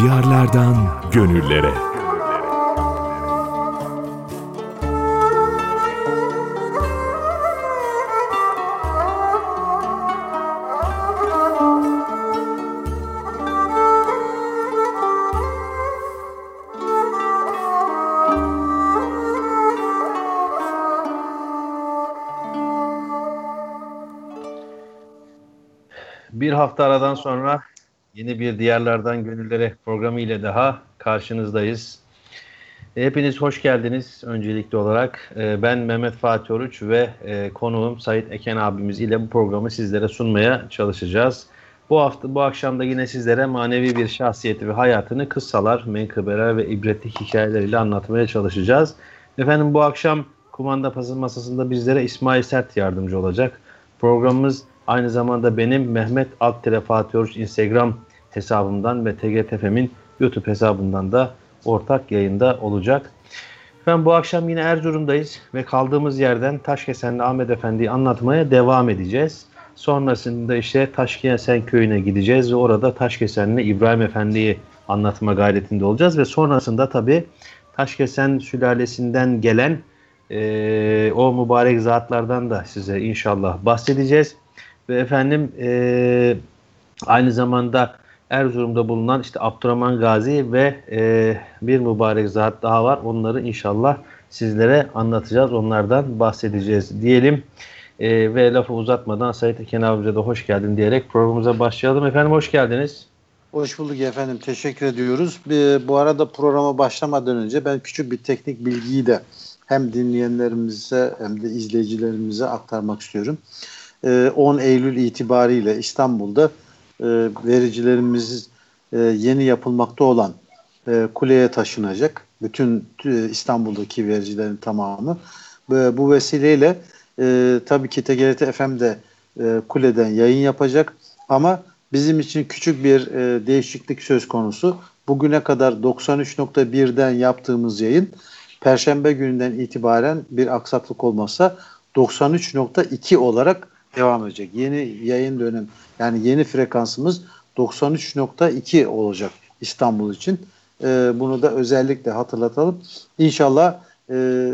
Diyarlardan gönüllere. Bir hafta aradan sonra yeni bir Diyarlardan Gönüllere programı ile daha karşınızdayız. Hepiniz hoş geldiniz öncelikli olarak. Ee, ben Mehmet Fatih Oruç ve e, konuğum Sait Eken abimiz ile bu programı sizlere sunmaya çalışacağız. Bu hafta bu akşam da yine sizlere manevi bir şahsiyeti ve hayatını kıssalar, menkıbeler ve ibretlik hikayeleriyle anlatmaya çalışacağız. Efendim bu akşam kumanda pasın masasında bizlere İsmail Sert yardımcı olacak. Programımız Aynı zamanda benim Mehmet Alttire Fatih Oruç Instagram hesabımdan ve TGTF'min YouTube hesabından da ortak yayında olacak. Ben bu akşam yine Erzurum'dayız ve kaldığımız yerden Taşkesenli Ahmet Efendi'yi anlatmaya devam edeceğiz. Sonrasında işte Taşkesen köyüne gideceğiz ve orada Taşkesenli İbrahim Efendi'yi anlatma gayretinde olacağız ve sonrasında tabi Taşkesen sülalesinden gelen e, o mübarek zatlardan da size inşallah bahsedeceğiz. Ve efendim e, aynı zamanda Erzurum'da bulunan işte Abdurrahman Gazi ve e, bir mübarek zat daha var. Onları inşallah sizlere anlatacağız. Onlardan bahsedeceğiz diyelim. E, ve lafı uzatmadan Sayit Eken abimize de hoş geldin diyerek programımıza başlayalım. Efendim hoş geldiniz. Hoş bulduk efendim. Teşekkür ediyoruz. Bu arada programa başlamadan önce ben küçük bir teknik bilgiyi de hem dinleyenlerimize hem de izleyicilerimize aktarmak istiyorum. 10 ee, Eylül itibariyle İstanbul'da e, vericilerimiz e, yeni yapılmakta olan e, kuleye taşınacak. Bütün İstanbul'daki vericilerin tamamı. Bu vesileyle tabii ki TGRT FM de kuleden yayın yapacak ama bizim için küçük bir değişiklik söz konusu. Bugüne kadar 93.1'den yaptığımız yayın Perşembe gününden itibaren bir aksaklık olmazsa 93.2 olarak devam edecek. Yeni yayın dönem yani yeni frekansımız 93.2 olacak İstanbul için. E, bunu da özellikle hatırlatalım. İnşallah e,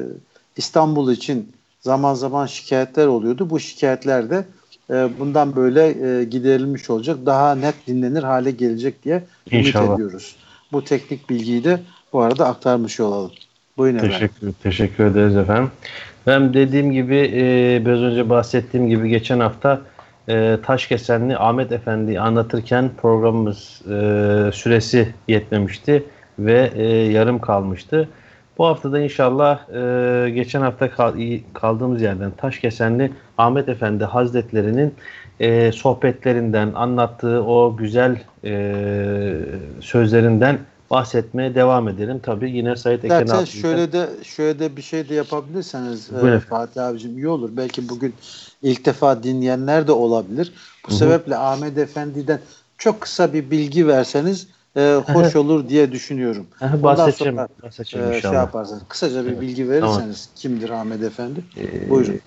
İstanbul için zaman zaman şikayetler oluyordu. Bu şikayetler de e, bundan böyle e, giderilmiş olacak. Daha net dinlenir hale gelecek diye ümit ediyoruz. Bu teknik bilgiyi de bu arada aktarmış olalım. Buyurun teşekkür, efendim. Teşekkür ederiz efendim. Ben dediğim gibi e, biraz önce bahsettiğim gibi geçen hafta e, Taşkesenli Ahmet Efendi'yi anlatırken programımız e, süresi yetmemişti ve e, yarım kalmıştı. Bu haftada inşallah e, geçen hafta kal, kaldığımız yerden Taşkesenli Ahmet Efendi Hazretlerinin e, sohbetlerinden anlattığı o güzel e, sözlerinden bahsetmeye devam edelim. Tabii yine Sayit Eken Zaten şöyle de şöyle de bir şey de yapabilirseniz e, Fatih abicim iyi olur. Belki bugün ilk defa dinleyenler de olabilir. Bu Hı-hı. sebeple Ahmet Efendi'den çok kısa bir bilgi verseniz e, hoş olur diye düşünüyorum. Bahsedeceğim, sonra bahsedeceğim e, şey yaparsanız kısaca bir evet. bilgi verirseniz tamam. kimdir Ahmet Efendi? Ee, Buyurun.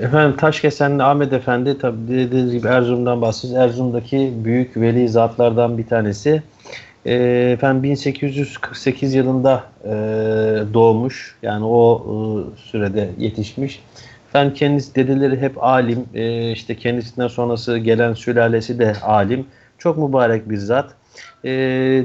Efendim Taşkesenli Ahmet Efendi tabi dediğiniz gibi Erzurum'dan bahsediyoruz. Erzurum'daki büyük veli zatlardan bir tanesi. E, efendim 1848 yılında e, doğmuş. Yani o e, sürede yetişmiş. Efendim kendisi dedeleri hep alim. E, işte kendisinden sonrası gelen sülalesi de alim. Çok mübarek bir zat. E,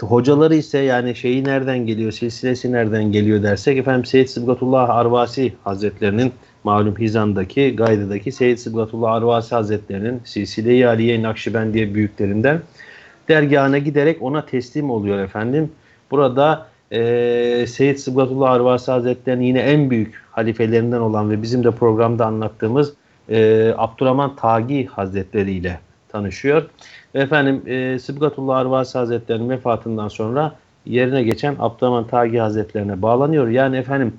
hocaları ise yani şeyi nereden geliyor, silsilesi nereden geliyor dersek efendim Seyyid Sıbgatullah Arvasi Hazretlerinin malum Hizan'daki, Gayda'daki Seyyid Sıbgatullah Arvasi Hazretlerinin Silsile-i Aliye Nakşibendiye büyüklerinden dergahına giderek ona teslim oluyor efendim. Burada e, Seyyid Sıbgatullah Arvasi Hazretleri'nin yine en büyük halifelerinden olan ve bizim de programda anlattığımız e, Abdurrahman Tagi Hazretleri ile tanışıyor. Efendim e, Sıbgatullah Arvasi Hazretleri'nin vefatından sonra yerine geçen Abdurrahman Tagi Hazretlerine bağlanıyor. Yani efendim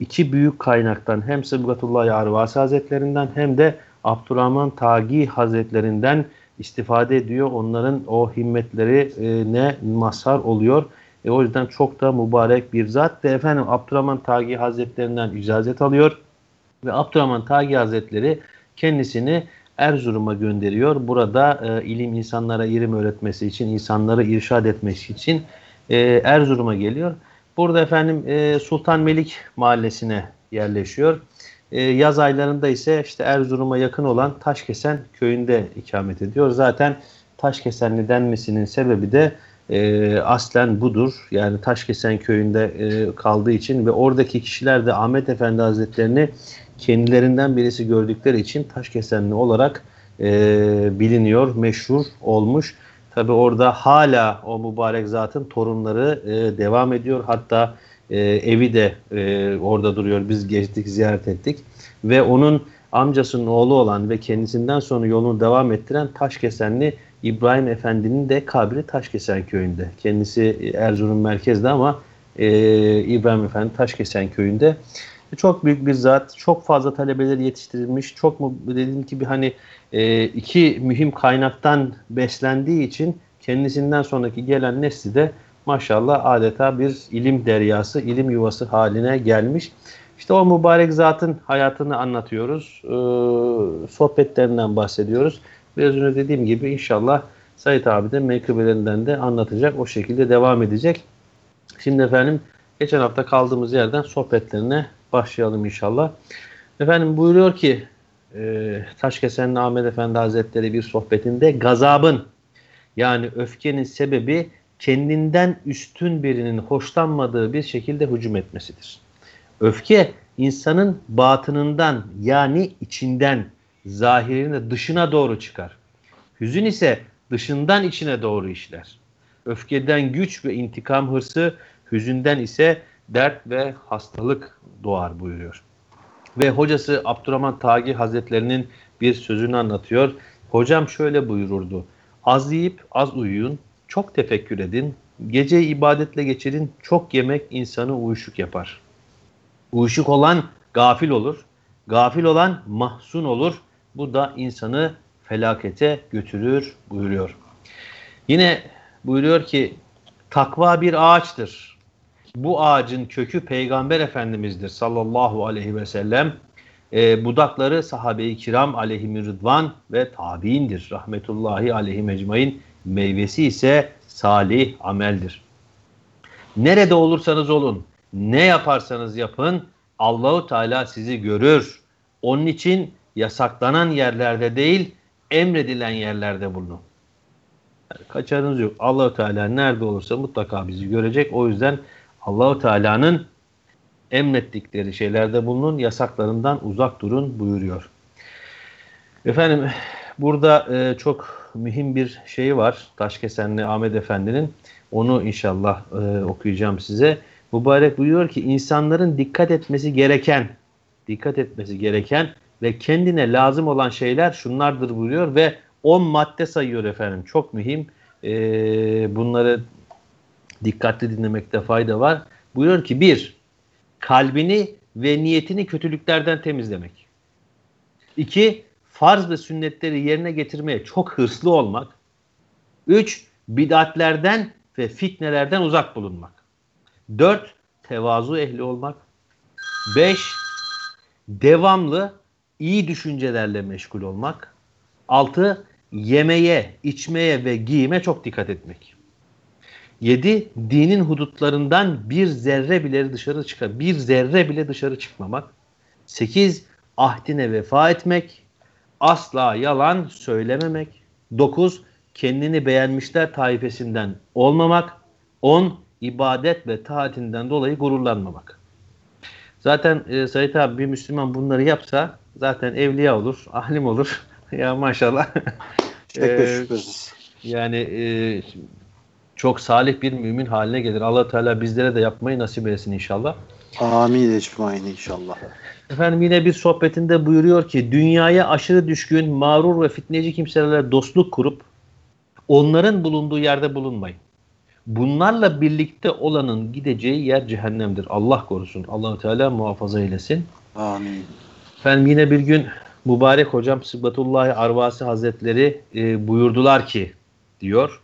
iki büyük kaynaktan hem Sıbgatullah Arvasi Hazretlerinden hem de Abdurrahman Tagi Hazretlerinden istifade ediyor. Onların o himmetleri ne mazhar oluyor. E, o yüzden çok da mübarek bir zat. Ve efendim Abdurrahman Tagi Hazretlerinden icazet alıyor. Ve Abdurrahman Tagi Hazretleri kendisini Erzurum'a gönderiyor. Burada e, ilim insanlara ilim öğretmesi için, insanları irşad etmesi için e, Erzurum'a geliyor. Burada efendim e, Sultan Melik mahallesine yerleşiyor. E, yaz aylarında ise işte Erzurum'a yakın olan Taşkesen köyünde ikamet ediyor. Zaten Taşkesenli denmesinin sebebi de e, aslen budur. Yani Taşkesen köyünde e, kaldığı için ve oradaki kişiler de Ahmet Efendi Hazretlerini kendilerinden birisi gördükleri için Taşkesenli olarak e, biliniyor, meşhur olmuş. Tabi orada hala o mübarek zatın torunları e, devam ediyor. Hatta e, evi de e, orada duruyor. Biz geçtik, ziyaret ettik. Ve onun amcasının oğlu olan ve kendisinden sonra yolunu devam ettiren Taşkesenli İbrahim Efendi'nin de kabri Taşkesen köyünde. Kendisi Erzurum merkezde ama e, İbrahim Efendi Taşkesen köyünde. Çok büyük bir zat, çok fazla talebeler yetiştirilmiş, çok mu dediğim gibi hani e, iki mühim kaynaktan beslendiği için kendisinden sonraki gelen nesli de maşallah adeta bir ilim deryası, ilim yuvası haline gelmiş. İşte o mübarek zatın hayatını anlatıyoruz, e, sohbetlerinden bahsediyoruz. Biraz önce dediğim gibi inşallah Said abi de menkıbelerinden de anlatacak, o şekilde devam edecek. Şimdi efendim geçen hafta kaldığımız yerden sohbetlerine başlayalım inşallah. Efendim buyuruyor ki e, Taşkesenli Ahmet Efendi Hazretleri bir sohbetinde gazabın yani öfkenin sebebi kendinden üstün birinin hoşlanmadığı bir şekilde hücum etmesidir. Öfke insanın batınından yani içinden zahirine dışına doğru çıkar. Hüzün ise dışından içine doğru işler. Öfkeden güç ve intikam hırsı, hüzünden ise dert ve hastalık doğar buyuruyor. Ve hocası Abdurrahman Tagi Hazretlerinin bir sözünü anlatıyor. Hocam şöyle buyururdu. Az yiyip az uyuyun, çok tefekkür edin, gece ibadetle geçirin, çok yemek insanı uyuşuk yapar. Uyuşuk olan gafil olur, gafil olan mahzun olur. Bu da insanı felakete götürür buyuruyor. Yine buyuruyor ki takva bir ağaçtır. Bu ağacın kökü Peygamber Efendimiz'dir sallallahu aleyhi ve sellem. E, budakları sahabe-i kiram aleyhim rıdvan ve tabiindir. Rahmetullahi aleyhi mecmain. Meyvesi ise salih ameldir. Nerede olursanız olun, ne yaparsanız yapın Allahu Teala sizi görür. Onun için yasaklanan yerlerde değil, emredilen yerlerde bulunun. Yani kaçarınız yok. Allahu Teala nerede olursa mutlaka bizi görecek. O yüzden Allahu Teala'nın emrettikleri şeylerde bulunun, yasaklarından uzak durun buyuruyor. Efendim burada e, çok mühim bir şey var. Taşkesenli Ahmet Efendi'nin. Onu inşallah e, okuyacağım size. Mübarek buyuruyor ki insanların dikkat etmesi gereken, dikkat etmesi gereken ve kendine lazım olan şeyler şunlardır buyuruyor ve 10 madde sayıyor efendim. Çok mühim. E, bunları dikkatli dinlemekte fayda var. Buyuruyor ki bir, kalbini ve niyetini kötülüklerden temizlemek. İki, farz ve sünnetleri yerine getirmeye çok hırslı olmak. Üç, bidatlerden ve fitnelerden uzak bulunmak. Dört, tevazu ehli olmak. Beş, devamlı iyi düşüncelerle meşgul olmak. Altı, yemeye, içmeye ve giyime çok dikkat etmek. 7. Dinin hudutlarından bir zerre bile dışarı çıkar. Bir zerre bile dışarı çıkmamak. 8. Ahdine vefa etmek. Asla yalan söylememek. 9. Kendini beğenmişler taifesinden olmamak. 10. ibadet ve taatinden dolayı gururlanmamak. Zaten e, Sayit abi bir Müslüman bunları yapsa zaten evliya olur, alim olur. ya maşallah. e, yani e, çok salih bir mümin haline gelir. allah Teala bizlere de yapmayı nasip etsin inşallah. Amin ecmain inşallah. Efendim yine bir sohbetinde buyuruyor ki dünyaya aşırı düşkün, mağrur ve fitneci kimselerle dostluk kurup onların bulunduğu yerde bulunmayın. Bunlarla birlikte olanın gideceği yer cehennemdir. Allah korusun. Allahu Teala muhafaza eylesin. Amin. Efendim yine bir gün mübarek hocam Sıbbatullahi Arvasi Hazretleri e, buyurdular ki diyor.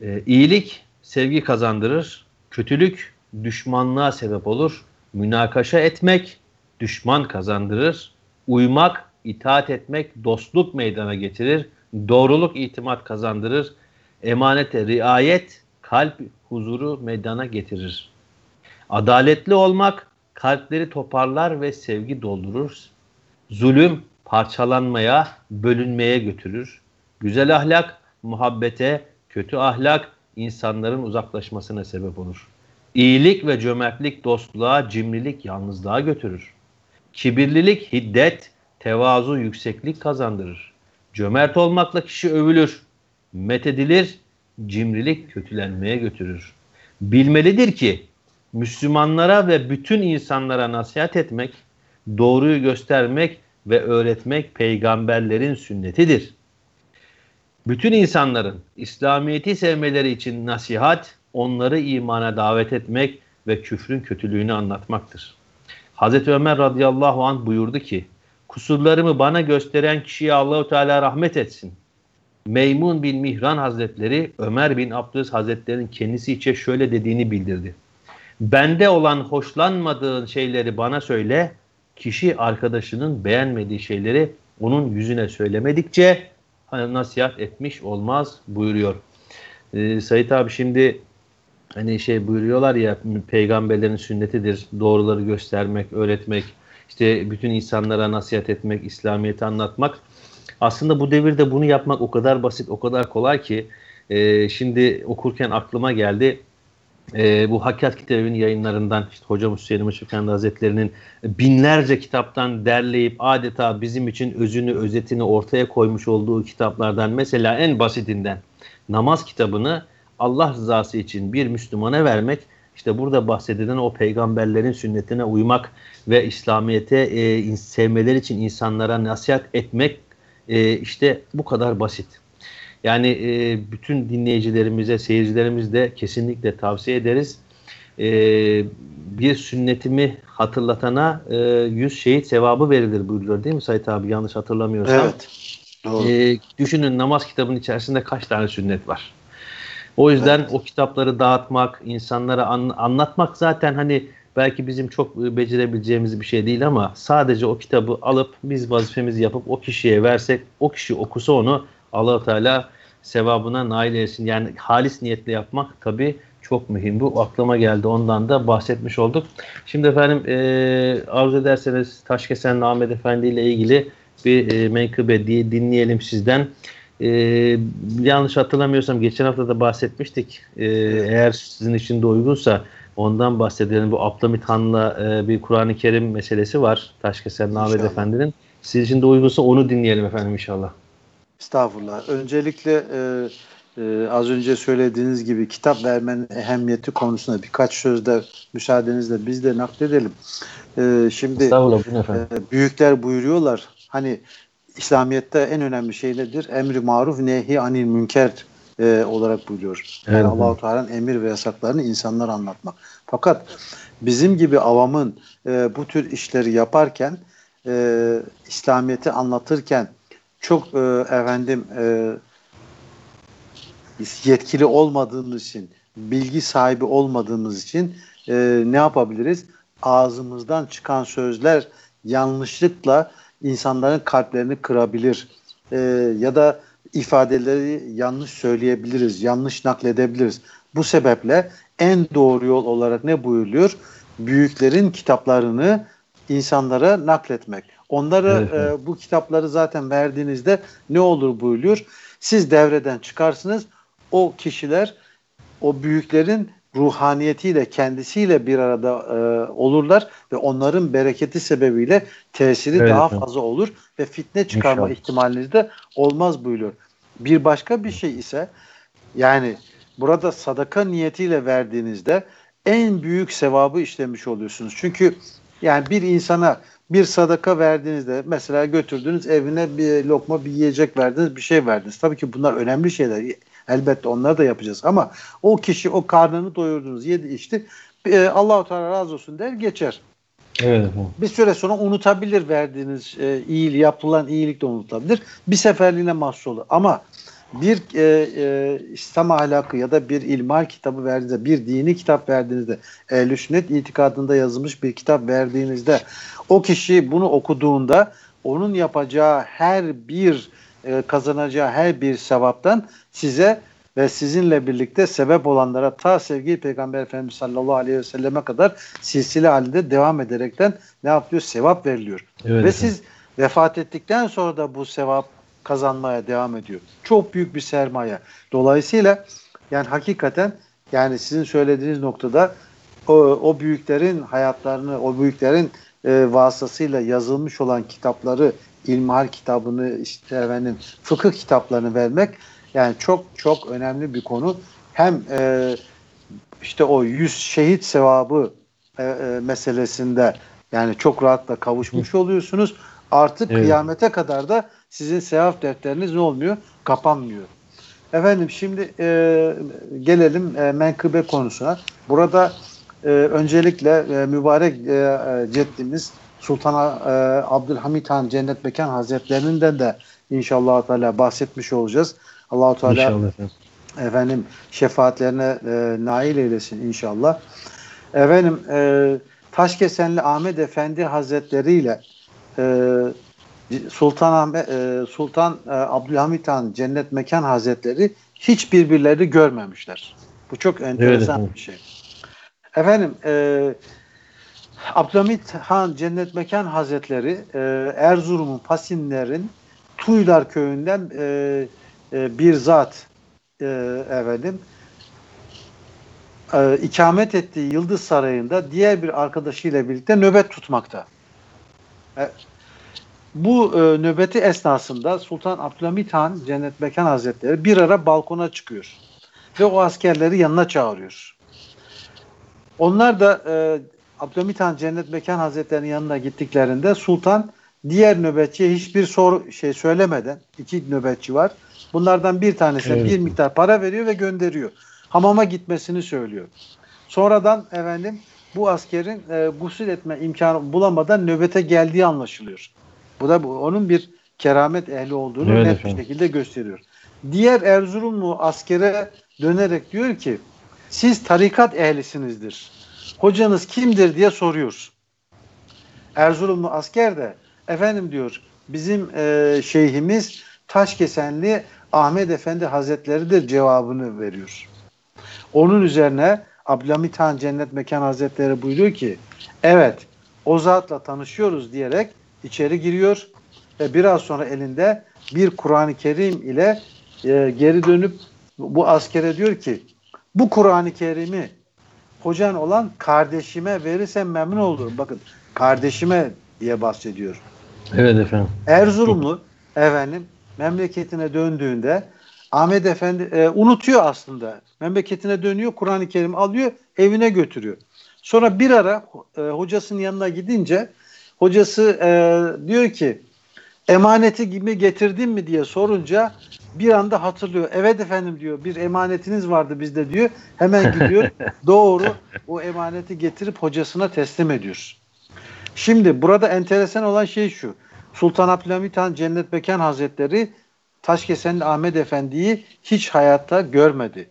E, iyilik sevgi kazandırır, kötülük düşmanlığa sebep olur. Münakaşa etmek düşman kazandırır, uymak itaat etmek dostluk meydana getirir, doğruluk itimat kazandırır, emanete riayet kalp huzuru meydana getirir. Adaletli olmak kalpleri toparlar ve sevgi doldurur. Zulüm parçalanmaya, bölünmeye götürür. Güzel ahlak muhabbete, kötü ahlak insanların uzaklaşmasına sebep olur. İyilik ve cömertlik dostluğa, cimrilik yalnızlığa götürür. Kibirlilik hiddet, tevazu yükseklik kazandırır. Cömert olmakla kişi övülür, methedilir, cimrilik kötülenmeye götürür. Bilmelidir ki Müslümanlara ve bütün insanlara nasihat etmek, doğruyu göstermek ve öğretmek peygamberlerin sünnetidir. Bütün insanların İslamiyet'i sevmeleri için nasihat, onları imana davet etmek ve küfrün kötülüğünü anlatmaktır. Hazreti Ömer radıyallahu anh buyurdu ki, kusurlarımı bana gösteren kişiye Allahu Teala rahmet etsin. Meymun bin Mihran Hazretleri Ömer bin Abdülaziz Hazretleri'nin kendisi için şöyle dediğini bildirdi. Bende olan hoşlanmadığın şeyleri bana söyle, kişi arkadaşının beğenmediği şeyleri onun yüzüne söylemedikçe nasihat etmiş olmaz buyuruyor. Ee, Sayit abi şimdi hani şey buyuruyorlar ya peygamberlerin sünnetidir doğruları göstermek, öğretmek, işte bütün insanlara nasihat etmek, İslamiyet'i anlatmak. Aslında bu devirde bunu yapmak o kadar basit, o kadar kolay ki e, şimdi okurken aklıma geldi. E, bu Hakikat Kitabı'nın yayınlarından işte Hocam Hüseyin Işıkhan'da Hazretleri'nin binlerce kitaptan derleyip adeta bizim için özünü, özetini ortaya koymuş olduğu kitaplardan mesela en basitinden namaz kitabını Allah rızası için bir Müslümana vermek işte burada bahsedilen o peygamberlerin sünnetine uymak ve İslamiyet'e e, sevmeleri için insanlara nasihat etmek e, işte bu kadar basit. Yani e, bütün dinleyicilerimize, seyircilerimiz de kesinlikle tavsiye ederiz. E, bir sünnetimi hatırlatana e, 100 şehit sevabı verilir buyuruyor değil mi Sayit abi yanlış hatırlamıyorsam. Evet. Doğru. E, düşünün namaz kitabının içerisinde kaç tane sünnet var. O yüzden evet. o kitapları dağıtmak, insanlara an, anlatmak zaten hani belki bizim çok becerebileceğimiz bir şey değil ama sadece o kitabı alıp biz vazifemizi yapıp o kişiye versek, o kişi okusa onu allah Teala sevabına nail etsin. Yani halis niyetle yapmak tabi çok mühim. Bu aklıma geldi. Ondan da bahsetmiş olduk. Şimdi efendim e, arzu ederseniz Taşkesen Ahmet Efendi ile ilgili bir e, menkıbe diye dinleyelim sizden. E, yanlış hatırlamıyorsam geçen hafta da bahsetmiştik. E, eğer sizin için de uygunsa ondan bahsedelim. Bu Abdülhamit Han'la e, bir Kur'an-ı Kerim meselesi var. Taşkesen Ahmet Efendi'nin. Sizin için de uygunsa onu dinleyelim efendim inşallah. Estağfurullah. Öncelikle e, e, az önce söylediğiniz gibi kitap vermenin ehemmiyeti konusunda birkaç sözde müsaadenizle biz de nakledelim. E, şimdi e, büyükler buyuruyorlar hani İslamiyet'te en önemli şey nedir? Emri maruf nehi anil münker e, olarak buyuruyor. Yani evet. Allahu Teala'nın emir ve yasaklarını insanlara anlatmak. Fakat bizim gibi avamın e, bu tür işleri yaparken e, İslamiyet'i anlatırken çok e, efendim e, yetkili olmadığımız için, bilgi sahibi olmadığımız için e, ne yapabiliriz? Ağzımızdan çıkan sözler yanlışlıkla insanların kalplerini kırabilir e, ya da ifadeleri yanlış söyleyebiliriz, yanlış nakledebiliriz. Bu sebeple en doğru yol olarak ne buyuruyor? Büyüklerin kitaplarını insanlara nakletmek. Onları evet. e, bu kitapları zaten verdiğinizde ne olur buyuruyor? Siz devreden çıkarsınız. O kişiler o büyüklerin ruhaniyetiyle kendisiyle bir arada e, olurlar ve onların bereketi sebebiyle tesiri evet, daha fazla olur ve fitne çıkarma İnşallah. ihtimaliniz de olmaz buyuruyor. Bir başka bir şey ise yani burada sadaka niyetiyle verdiğinizde en büyük sevabı işlemiş oluyorsunuz. Çünkü yani bir insana bir sadaka verdiğinizde mesela götürdünüz evine bir lokma bir yiyecek verdiniz bir şey verdiniz. Tabii ki bunlar önemli şeyler. Elbette onları da yapacağız ama o kişi o karnını doyurdunuz yedi içti e, Allahu Teala razı olsun der geçer. Evet. Bir süre sonra unutabilir verdiğiniz e, iyiliği, yapılan iyilik de unutabilir. Bir seferliğine mahsus olur. Ama bir e, e, İslam ahlakı ya da bir ilmal kitabı verdiğinizde, bir dini kitap verdiğinizde, ehl sünnet itikadında yazılmış bir kitap verdiğinizde o kişi bunu okuduğunda onun yapacağı her bir e, kazanacağı her bir sevaptan size ve sizinle birlikte sebep olanlara ta sevgili Peygamber Efendimiz sallallahu aleyhi ve selleme kadar silsile halinde devam ederekten ne yapıyor? Sevap veriliyor. Evet ve efendim. siz vefat ettikten sonra da bu sevap kazanmaya devam ediyor. Çok büyük bir sermaye. Dolayısıyla yani hakikaten yani sizin söylediğiniz noktada o, o büyüklerin hayatlarını, o büyüklerin e, vasıtasıyla yazılmış olan kitapları, ilmihal kitabını, işte efendim fıkıh kitaplarını vermek yani çok çok önemli bir konu. Hem e, işte o yüz şehit sevabı e, e, meselesinde yani çok rahatla kavuşmuş oluyorsunuz. Artık Evet. kıyamete kadar da sizin sevap defteriniz ne olmuyor? Kapanmıyor. Efendim şimdi e, gelelim e, menkıbe konusuna. Burada e, öncelikle e, mübarek e, e, ceddimiz Sultan e, Abdülhamit Han Cennet Mekan Hazretlerinden de inşallah Teala bahsetmiş olacağız. Allahu Teala İnşallah efendim. şefaatlerine e, nail eylesin inşallah. Efendim e, Taşkesenli Ahmet Efendi Hazretleri ile e, Sultan Ahmet e, Sultan e, Abdülhamit Han Cennet Mekan Hazretleri hiç birbirlerini görmemişler. Bu çok enteresan efendim. bir şey. Efendim e, Abdülhamit Han Cennet Mekan Hazretleri e, Erzurum'un Pasinler'in Tuylar köyünden e, e, bir zat e, efendim e, ikamet ettiği Yıldız Sarayı'nda diğer bir arkadaşıyla birlikte nöbet tutmakta. E, bu e, nöbeti esnasında Sultan Abdülhamit Han Cennet Mekan Hazretleri bir ara balkona çıkıyor ve o askerleri yanına çağırıyor. Onlar da e, Abdülhamit Han Cennet Mekan Hazretleri'nin yanına gittiklerinde Sultan diğer nöbetçiye hiçbir soru şey söylemeden iki nöbetçi var. Bunlardan bir tanesine Evet. bir miktar para veriyor ve gönderiyor. Hamama gitmesini söylüyor. Sonradan efendim bu askerin e, gusül etme imkanı bulamadan nöbete geldiği anlaşılıyor. Bu da bu, onun bir keramet ehli olduğunu Evet net efendim. bir şekilde gösteriyor. Diğer Erzurumlu askere dönerek diyor ki siz tarikat ehlisinizdir. Hocanız kimdir diye soruyor. Erzurumlu asker de efendim diyor bizim e, şeyhimiz Taşkesenli Ahmet Efendi Hazretleri'dir cevabını veriyor. Onun üzerine Abdülhamit Han Cennet Mekan Hazretleri buyuruyor ki evet o zatla tanışıyoruz diyerek içeri giriyor ve biraz sonra elinde bir Kur'an-ı Kerim ile e, geri dönüp bu askere diyor ki bu Kur'an-ı Kerim'i hocan olan kardeşime verirsen memnun olurum. Bakın kardeşime diye bahsediyor. Evet efendim. Erzurumlu efendim memleketine döndüğünde Ahmet Efendi e, unutuyor aslında. Memleketine dönüyor, Kur'an-ı Kerim alıyor, evine götürüyor. Sonra bir ara e, hocasının yanına gidince hocası e, diyor ki emaneti gibi getirdin mi diye sorunca bir anda hatırlıyor. Evet efendim diyor bir emanetiniz vardı bizde diyor. Hemen gidiyor doğru o emaneti getirip hocasına teslim ediyor. Şimdi burada enteresan olan şey şu. Sultan Abdülhamit Han Cennet Mekan Hazretleri Taşkesenli Ahmet Efendi'yi hiç hayatta görmedi.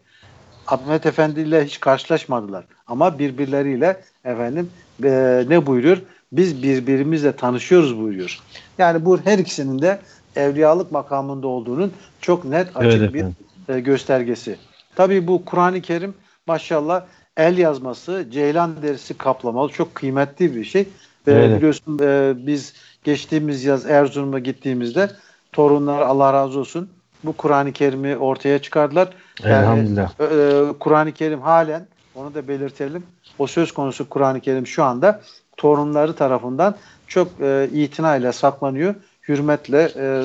Ahmet Efendi ile hiç karşılaşmadılar. Ama birbirleriyle efendim e, ne buyuruyor? Biz birbirimizle tanışıyoruz buyuruyor. Yani bu her ikisinin de evliyalık makamında olduğunun çok net açık Evet bir efendim. e, göstergesi. Tabii bu Kur'an-ı Kerim maşallah el yazması, ceylan derisi kaplamalı çok kıymetli bir şey. Ve Evet. biliyorsun e, biz geçtiğimiz yaz Erzurum'a gittiğimizde torunlar Allah razı olsun bu Kur'an-ı Kerim'i ortaya çıkardılar. Yani, Elhamdülillah. e, e, Kur'an-ı Kerim halen onu da belirtelim. O söz konusu Kur'an-ı Kerim şu anda torunları tarafından çok e, itinayla saklanıyor. Hürmetle e,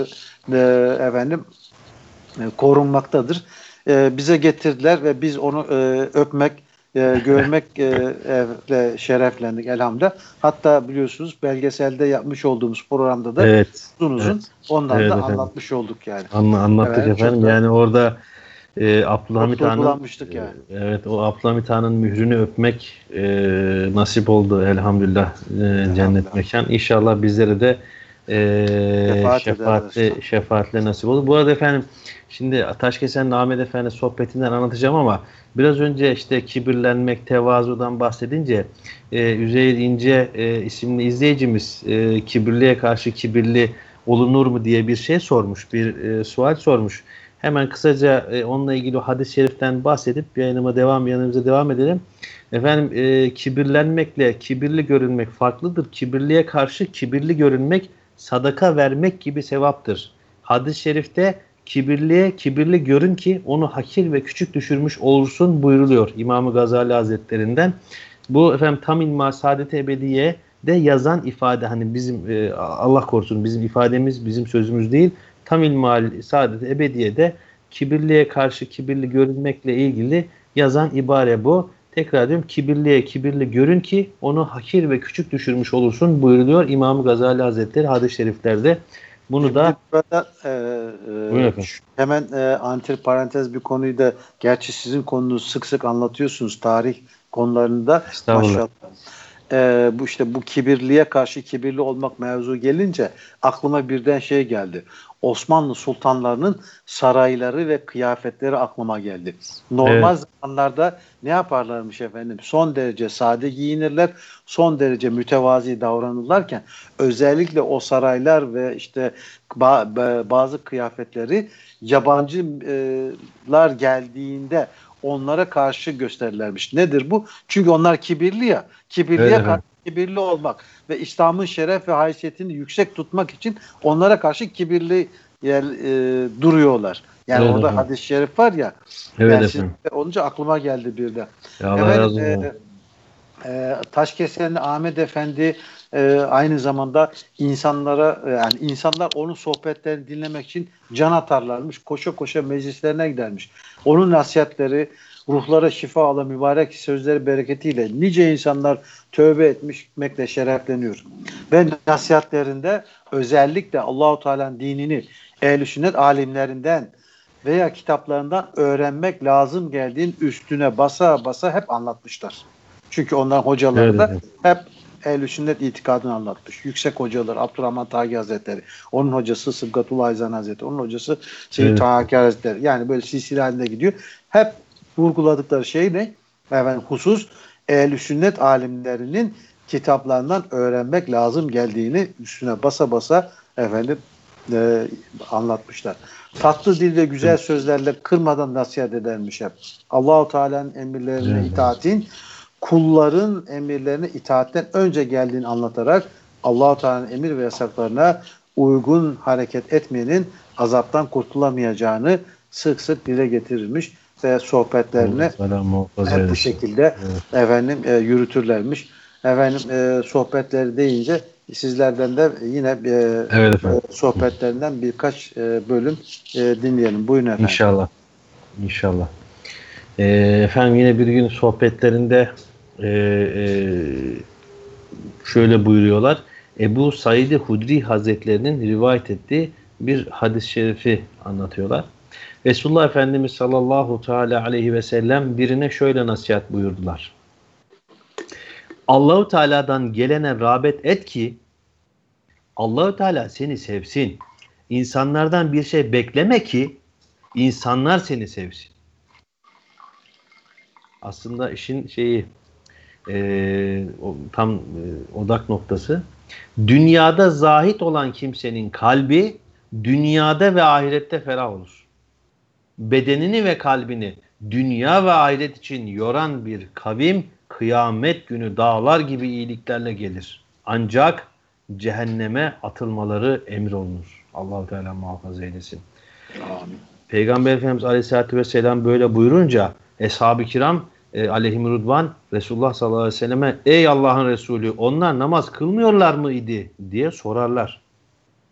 e, efendim e, korunmaktadır. E, bize getirdiler ve biz onu e, öpmek, e, görmek e, e, şereflendik elhamdülillah. Hatta biliyorsunuz belgeselde yapmış olduğumuz programda da Evet. uzun uzun evet. ondan Evet da efendim. anlatmış olduk yani. Anla, anlattık Evet, efendim. Yani orada e, Abdülhamit Han'ın yani. evet o Abdülhamit Han'ın mührünü öpmek e, nasip oldu elhamdülillah. E, cennet mekan. İnşallah bizlere de e, Şefaat şefaatli, ederler. şefaatle nasip olur. Bu arada efendim şimdi Taşkesen Ahmet Efendi sohbetinden anlatacağım ama biraz önce işte kibirlenmek, tevazudan bahsedince e, Üzeyir İnce e, isimli izleyicimiz e, kibirliye karşı kibirli olunur mu diye bir şey sormuş, bir e, sual sormuş. Hemen kısaca e, onunla ilgili hadis-i şeriften bahsedip yayınıma devam, yanımıza devam edelim. Efendim e, kibirlenmekle kibirli görünmek farklıdır. Kibirliye karşı kibirli görünmek sadaka vermek gibi sevaptır. Hadis-i şerifte kibirliye kibirli görün ki onu hakir ve küçük düşürmüş olursun buyruluyor İmam-ı Gazali Hazretlerinden. Bu efendim tam ilma saadet ebediye de yazan ifade hani bizim e, Allah korusun bizim ifademiz bizim sözümüz değil. Tam ilmal saadet ebediye de kibirliye karşı kibirli görünmekle ilgili yazan ibare bu. Tekrar diyorum kibirliye kibirli görün ki onu hakir ve küçük düşürmüş olursun buyuruluyor İmam Gazali Hazretleri hadis-i şeriflerde. Bunu da Burada, e, e, hemen e, antir parantez bir konuyu da gerçi sizin konunuz sık sık anlatıyorsunuz tarih konularında maşallah. E, bu işte bu kibirliye karşı kibirli olmak mevzu gelince aklıma birden şey geldi. Osmanlı sultanlarının sarayları ve kıyafetleri aklıma geldi. Normal zamanlarda ne yaparlarmış efendim? Son derece sade giyinirler, son derece mütevazi davranırlarken özellikle o saraylar ve işte ba- ba- bazı kıyafetleri yabancılar geldiğinde onlara karşı gösterirlermiş. Nedir bu? Çünkü onlar kibirli ya. Kibirliye Evet, evet. karşı kibirli olmak ve İslam'ın şeref ve haysiyetini yüksek tutmak için onlara karşı kibirli yer, e, duruyorlar. Yani Evet orada efendim. hadis-i şerif var ya. evet yani efendim. olunca aklıma geldi birden. Ya Allah Efendim, razı olsun. e, e, Taşkesen Ahmet Efendi e, aynı zamanda insanlara e, yani insanlar onun sohbetlerini dinlemek için can atarlarmış. Koşa koşa meclislerine gidermiş. Onun nasihatleri ruhlara şifa alan mübarek sözleri bereketiyle nice insanlar tövbe etmekle şerefleniyor. Ve nasihatlerinde özellikle Allahu Teala'nın dinini ehl-i sünnet alimlerinden veya kitaplarından öğrenmek lazım geldiğin üstüne basa basa hep anlatmışlar. Çünkü onların hocaları Evet da hep ehl sünnet itikadını anlatmış. Yüksek hocalar Abdurrahman Tagi Hazretleri, onun hocası Sıbgatullah Ayzan Hazretleri, onun hocası Seyyid Evet. Taha Hakkari Hazretleri. Yani böyle silsile halinde gidiyor. Hep vurguladıkları şey ne? Efendim, husus ehl sünnet alimlerinin kitaplarından öğrenmek lazım geldiğini üstüne basa basa efendim e, anlatmışlar. Tatlı dil ve güzel sözlerle kırmadan nasihat edermiş hep. Allahu Teala'nın emirlerine Evet. itaatin kulların emirlerine itaatten önce geldiğini anlatarak Allahu Teala'nın emir ve yasaklarına uygun hareket etmeyenin azaptan kurtulamayacağını sık sık dile getirirmiş Selam muhafaza hep bu şekilde efendim e, yürütürlermiş. Efendim e, sohbetleri deyince sizlerden de yine e, Evet efendim. e, sohbetlerinden birkaç e, bölüm e, dinleyelim. Buyurun efendim. İnşallah. İnşallah. Ee, efendim yine bir gün sohbetlerinde e, e, şöyle buyuruyorlar. Ebu Said Hudri Hazretlerinin rivayet ettiği bir hadis-i şerifi anlatıyorlar. Resulullah Efendimiz sallallahu teala aleyhi ve sellem birine şöyle nasihat buyurdular. Allahu Teala'dan gelene rağbet et ki Allahu Teala seni sevsin. İnsanlardan bir şey bekleme ki insanlar seni sevsin. Aslında işin şeyi e, tam e, odak noktası. Dünyada zahit olan kimsenin kalbi dünyada ve ahirette ferah olur. Bedenini ve kalbini dünya ve ahiret için yoran bir kavim kıyamet günü dağlar gibi iyiliklerle gelir. Ancak cehenneme atılmaları emir olunur. Allahu Teala muhafaza eylesin. Amin. Peygamber Efendimiz Aleyhisselatü Vesselam böyle buyurunca Eshab-ı Kiram e, aleyhim rudvan Resulullah sallallahu aleyhi ve selleme ey Allah'ın Resulü onlar namaz kılmıyorlar mıydı diye sorarlar.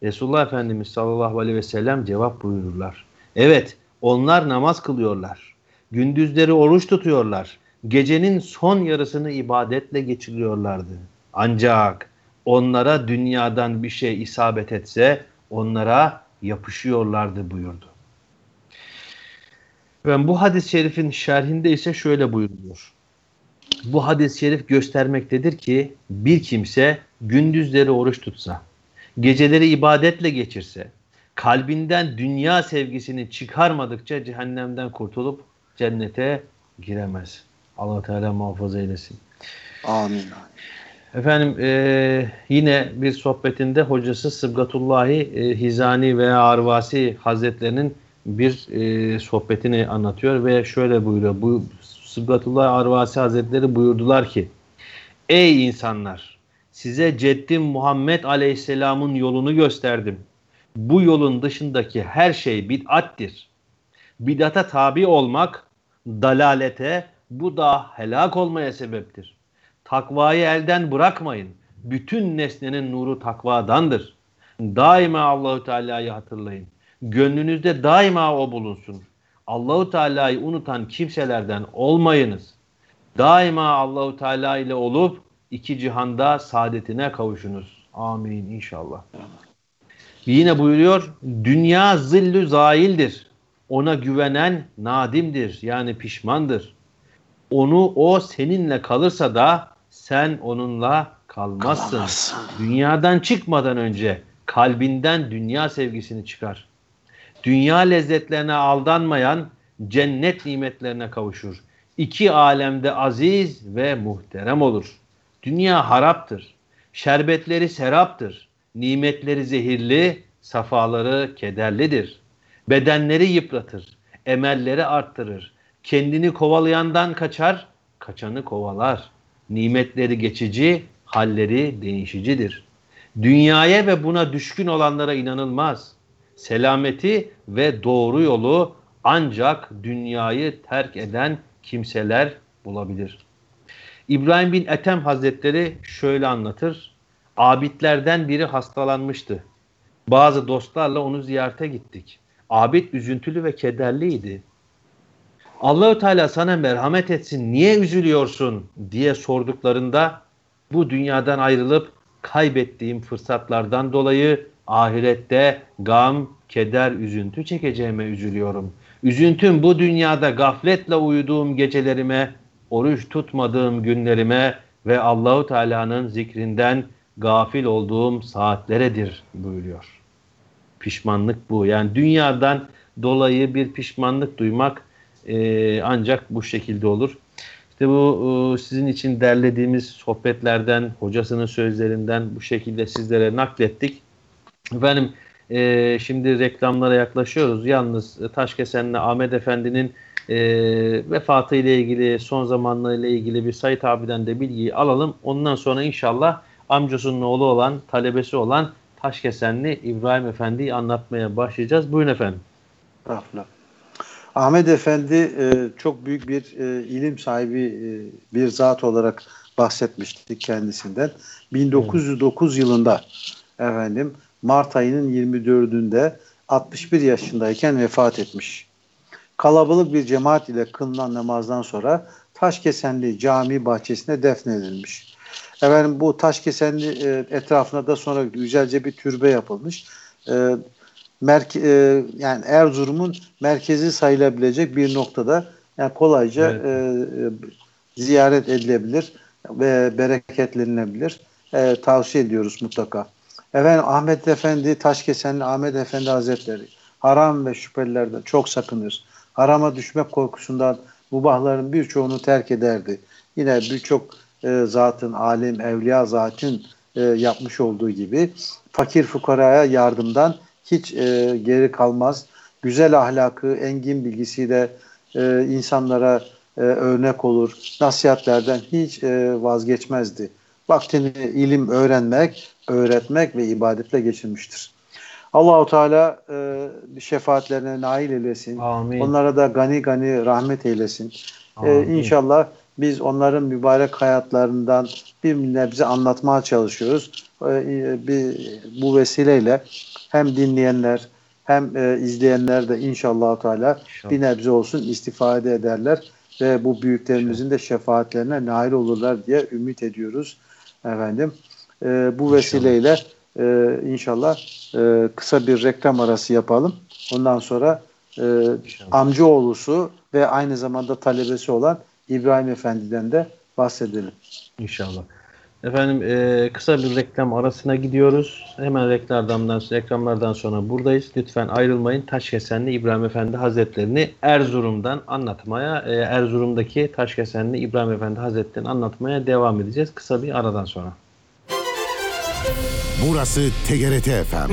Resulullah Efendimiz sallallahu aleyhi ve sellem cevap buyururlar. Evet onlar namaz kılıyorlar. Gündüzleri oruç tutuyorlar. Gecenin son yarısını ibadetle geçiriyorlardı. Ancak onlara dünyadan bir şey isabet etse onlara yapışıyorlardı buyurdu. Ve bu hadis-i şerifin şerhinde ise şöyle buyuruluyor. Bu hadis-i şerif göstermektedir ki bir kimse gündüzleri oruç tutsa, geceleri ibadetle geçirse, kalbinden dünya sevgisini çıkarmadıkça cehennemden kurtulup cennete giremez. Allah Teala muhafaza eylesin. Amin. Efendim e, yine bir sohbetinde hocası Sıbgatullahi e, Hizani veya Arvasi Hazretlerinin bir e, sohbetini anlatıyor ve şöyle buyuruyor. Bu Sıbgatullahi Arvasi Hazretleri buyurdular ki Ey insanlar size ceddim Muhammed Aleyhisselam'ın yolunu gösterdim. Bu yolun dışındaki her şey bid'attir. Bidata tabi olmak dalalete, bu da helak olmaya sebeptir. Takvayı elden bırakmayın. Bütün nesnenin nuru takvadandır. Daima Allahu Teala'yı hatırlayın. Gönlünüzde daima o bulunsun. Allahu Teala'yı unutan kimselerden olmayınız. Daima Allahu Teala ile olup iki cihanda saadetine kavuşunuz. Amin inşallah. Yine buyuruyor, dünya zillü zaildir. Ona güvenen nadimdir yani pişmandır. Onu o seninle kalırsa da sen onunla kalmazsın. Kalamazsın. Dünyadan çıkmadan önce kalbinden dünya sevgisini çıkar. Dünya lezzetlerine aldanmayan cennet nimetlerine kavuşur. İki alemde aziz ve muhterem olur. Dünya haraptır. Şerbetleri seraptır. Nimetleri zehirli, safaları kederlidir. Bedenleri yıpratır. Emelleri arttırır. Kendini kovalayandan kaçar, kaçanı kovalar. Nimetleri geçici, halleri değişicidir. Dünyaya ve buna düşkün olanlara inanılmaz. Selameti ve doğru yolu ancak dünyayı terk eden kimseler bulabilir. İbrahim bin Ethem Hazretleri şöyle anlatır. Abidlerden biri hastalanmıştı. Bazı dostlarla onu ziyarete gittik. Abid üzüntülü ve kederliydi. Allahü Teala sana merhamet etsin, niye üzülüyorsun diye sorduklarında bu dünyadan ayrılıp kaybettiğim fırsatlardan dolayı ahirette gam, keder, üzüntü çekeceğime üzülüyorum. Üzüntüm bu dünyada gafletle uyuduğum gecelerime, oruç tutmadığım günlerime ve Allahu Teala'nın zikrinden gafil olduğum saatleredir buyuruyor. Pişmanlık bu. Yani dünyadan dolayı bir pişmanlık duymak e, ancak bu şekilde olur. İşte bu e, sizin için derlediğimiz sohbetlerden, hocasının sözlerinden bu şekilde sizlere naklettik. Efendim e, şimdi reklamlara yaklaşıyoruz. Yalnız Taşkesen'le Ahmet Efendi'nin e, vefatı ile ilgili, son zamanlarıyla ilgili bir Sayit abiden de bilgiyi alalım. Ondan sonra inşallah amcasının oğlu olan, talebesi olan Taşkesenli İbrahim Efendi'yi anlatmaya başlayacağız. Buyurun efendim. Estağfurullah. Ahmet Efendi e, çok büyük bir e, ilim sahibi e, bir zat olarak bahsetmiştik kendisinden. 1909 yılında efendim Mart ayının 24'ünde 61 yaşındayken vefat etmiş. Kalabalık bir cemaat ile kılınan namazdan sonra Taşkesenli cami bahçesine defnedilmiş. Efendim bu Taşkesenli e, etrafına da sonra güzelce bir türbe yapılmış. E, merke, e, yani Erzurum'un merkezi sayılabilecek bir noktada yani kolayca Evet. e, e, ziyaret edilebilir ve bereketlenilebilir. E, tavsiye ediyoruz mutlaka. Efendim Ahmet Efendi, Taşkesenli Ahmet Efendi Hazretleri haram ve şüphelilerden çok sakınır. Harama düşmek korkusundan mubahların birçoğunu terk ederdi. Yine birçok e, zatın, alim, evliya zatın e, yapmış olduğu gibi fakir fukaraya yardımdan hiç e, geri kalmaz. Güzel ahlakı, engin bilgisiyle e, insanlara e, örnek olur. Nasihatlerden hiç e, vazgeçmezdi. Vaktini ilim öğrenmek, öğretmek ve ibadetle geçirmiştir. Allahu Teala e, şefaatlerine nail eylesin. Amin. Onlara da gani gani rahmet eylesin. Ee, Amin. inşallah biz onların mübarek hayatlarından bir nebze anlatmaya çalışıyoruz. Ee, bir, bu vesileyle hem dinleyenler hem e, izleyenler de inşallah Teala bir nebze olsun istifade ederler ve bu büyüklerimizin de şefaatlerine nail olurlar diye ümit ediyoruz efendim. Bu vesileyle e, inşallah e, kısa bir reklam arası yapalım. Ondan sonra e, amcaoğlusu ve aynı zamanda talebesi olan İbrahim Efendi'den de bahsedelim. İnşallah. Efendim e, kısa bir reklam arasına gidiyoruz. Hemen reklamlardan, reklamlardan sonra buradayız. Lütfen ayrılmayın. Taşkesenli İbrahim Efendi Hazretlerini Erzurum'dan anlatmaya, e, Erzurum'daki Taşkesenli İbrahim Efendi Hazretlerini anlatmaya devam edeceğiz. Kısa bir aradan sonra. Burası TGRT FM.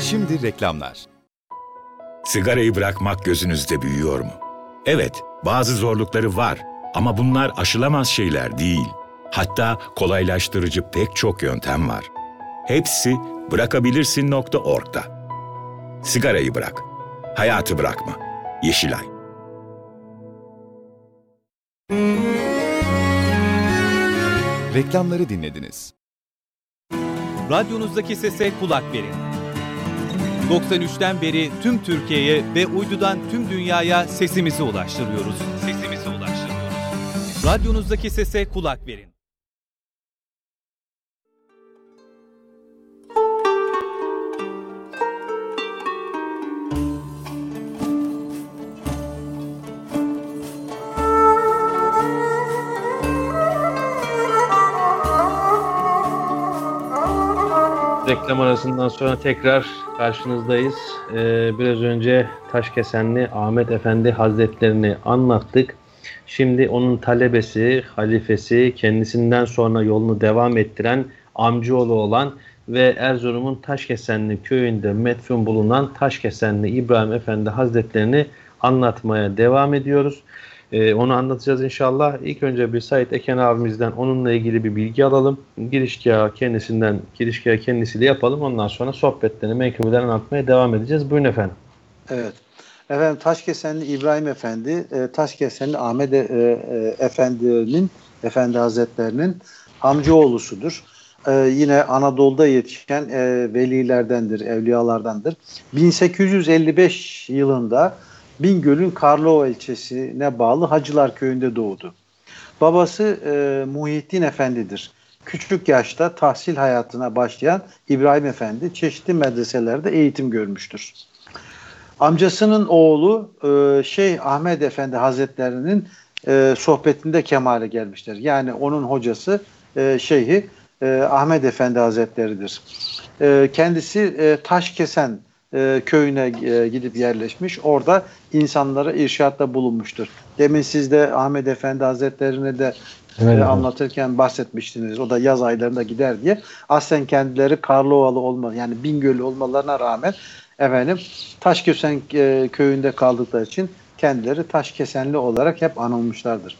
Şimdi reklamlar. Sigarayı bırakmak gözünüzde büyüyor mu? Evet, bazı zorlukları var ama bunlar aşılamaz şeyler değil. Hatta kolaylaştırıcı pek çok yöntem var. Hepsi bırakabilirsin.org'da. Sigarayı bırak. Hayatı bırakma. Yeşilay. Reklamları dinlediniz. Radyonuzdaki sese kulak verin. 93'ten beri tüm Türkiye'ye ve uydudan tüm dünyaya sesimizi ulaştırıyoruz. Sesimizi ulaştırıyoruz. Radyonuzdaki sese kulak verin. Reklam arasından sonra tekrar karşınızdayız. Ee, biraz önce Taşkesenli Ahmet Efendi Hazretlerini anlattık. Şimdi onun talebesi, halifesi, kendisinden sonra yolunu devam ettiren amcaoğlu olan ve Erzurum'un Taşkesenli köyünde metfun bulunan Taşkesenli İbrahim Efendi Hazretlerini anlatmaya devam ediyoruz. Ee, onu anlatacağız inşallah. İlk önce bir Sait Eken abimizden onunla ilgili bir bilgi alalım. Girişgahı kendisinden, girişgahı kendisiyle yapalım. Ondan sonra sohbetlerini, menkıbelerini anlatmaya devam edeceğiz. Buyurun efendim. Evet. Efendim Taşkesenli İbrahim Efendi, e, Taşkesenli Ahmet e, e, Efendi'nin, Efendi Hazretlerinin amcaoğlusudur. E, yine Anadolu'da yetişen e, velilerdendir, evliyalardandır. 1855 yılında Bingöl'ün Karlova ilçesine bağlı Hacılar Köyü'nde doğdu. Babası e, Muhittin Efendi'dir. Küçük yaşta tahsil hayatına başlayan İbrahim Efendi çeşitli medreselerde eğitim görmüştür. Amcasının oğlu e, Şeyh Ahmet Efendi Hazretlerinin e, sohbetinde kemale gelmiştir. Yani onun hocası e, Şeyhi e, Ahmet Efendi Hazretleri'dir. E, kendisi e, Taşkesen e, köyüne e, gidip yerleşmiş. Orada insanlara irşatta bulunmuştur. Demin siz de Ahmet Efendi Hazretlerine de Evet. e, anlatırken bahsetmiştiniz. O da yaz aylarında gider diye. Aslen kendileri Karlovalı olma yani Bingöl'ü olmalarına rağmen efendim Taşkesen e, köyünde kaldıkları için kendileri Taşkesenli olarak hep anılmışlardır.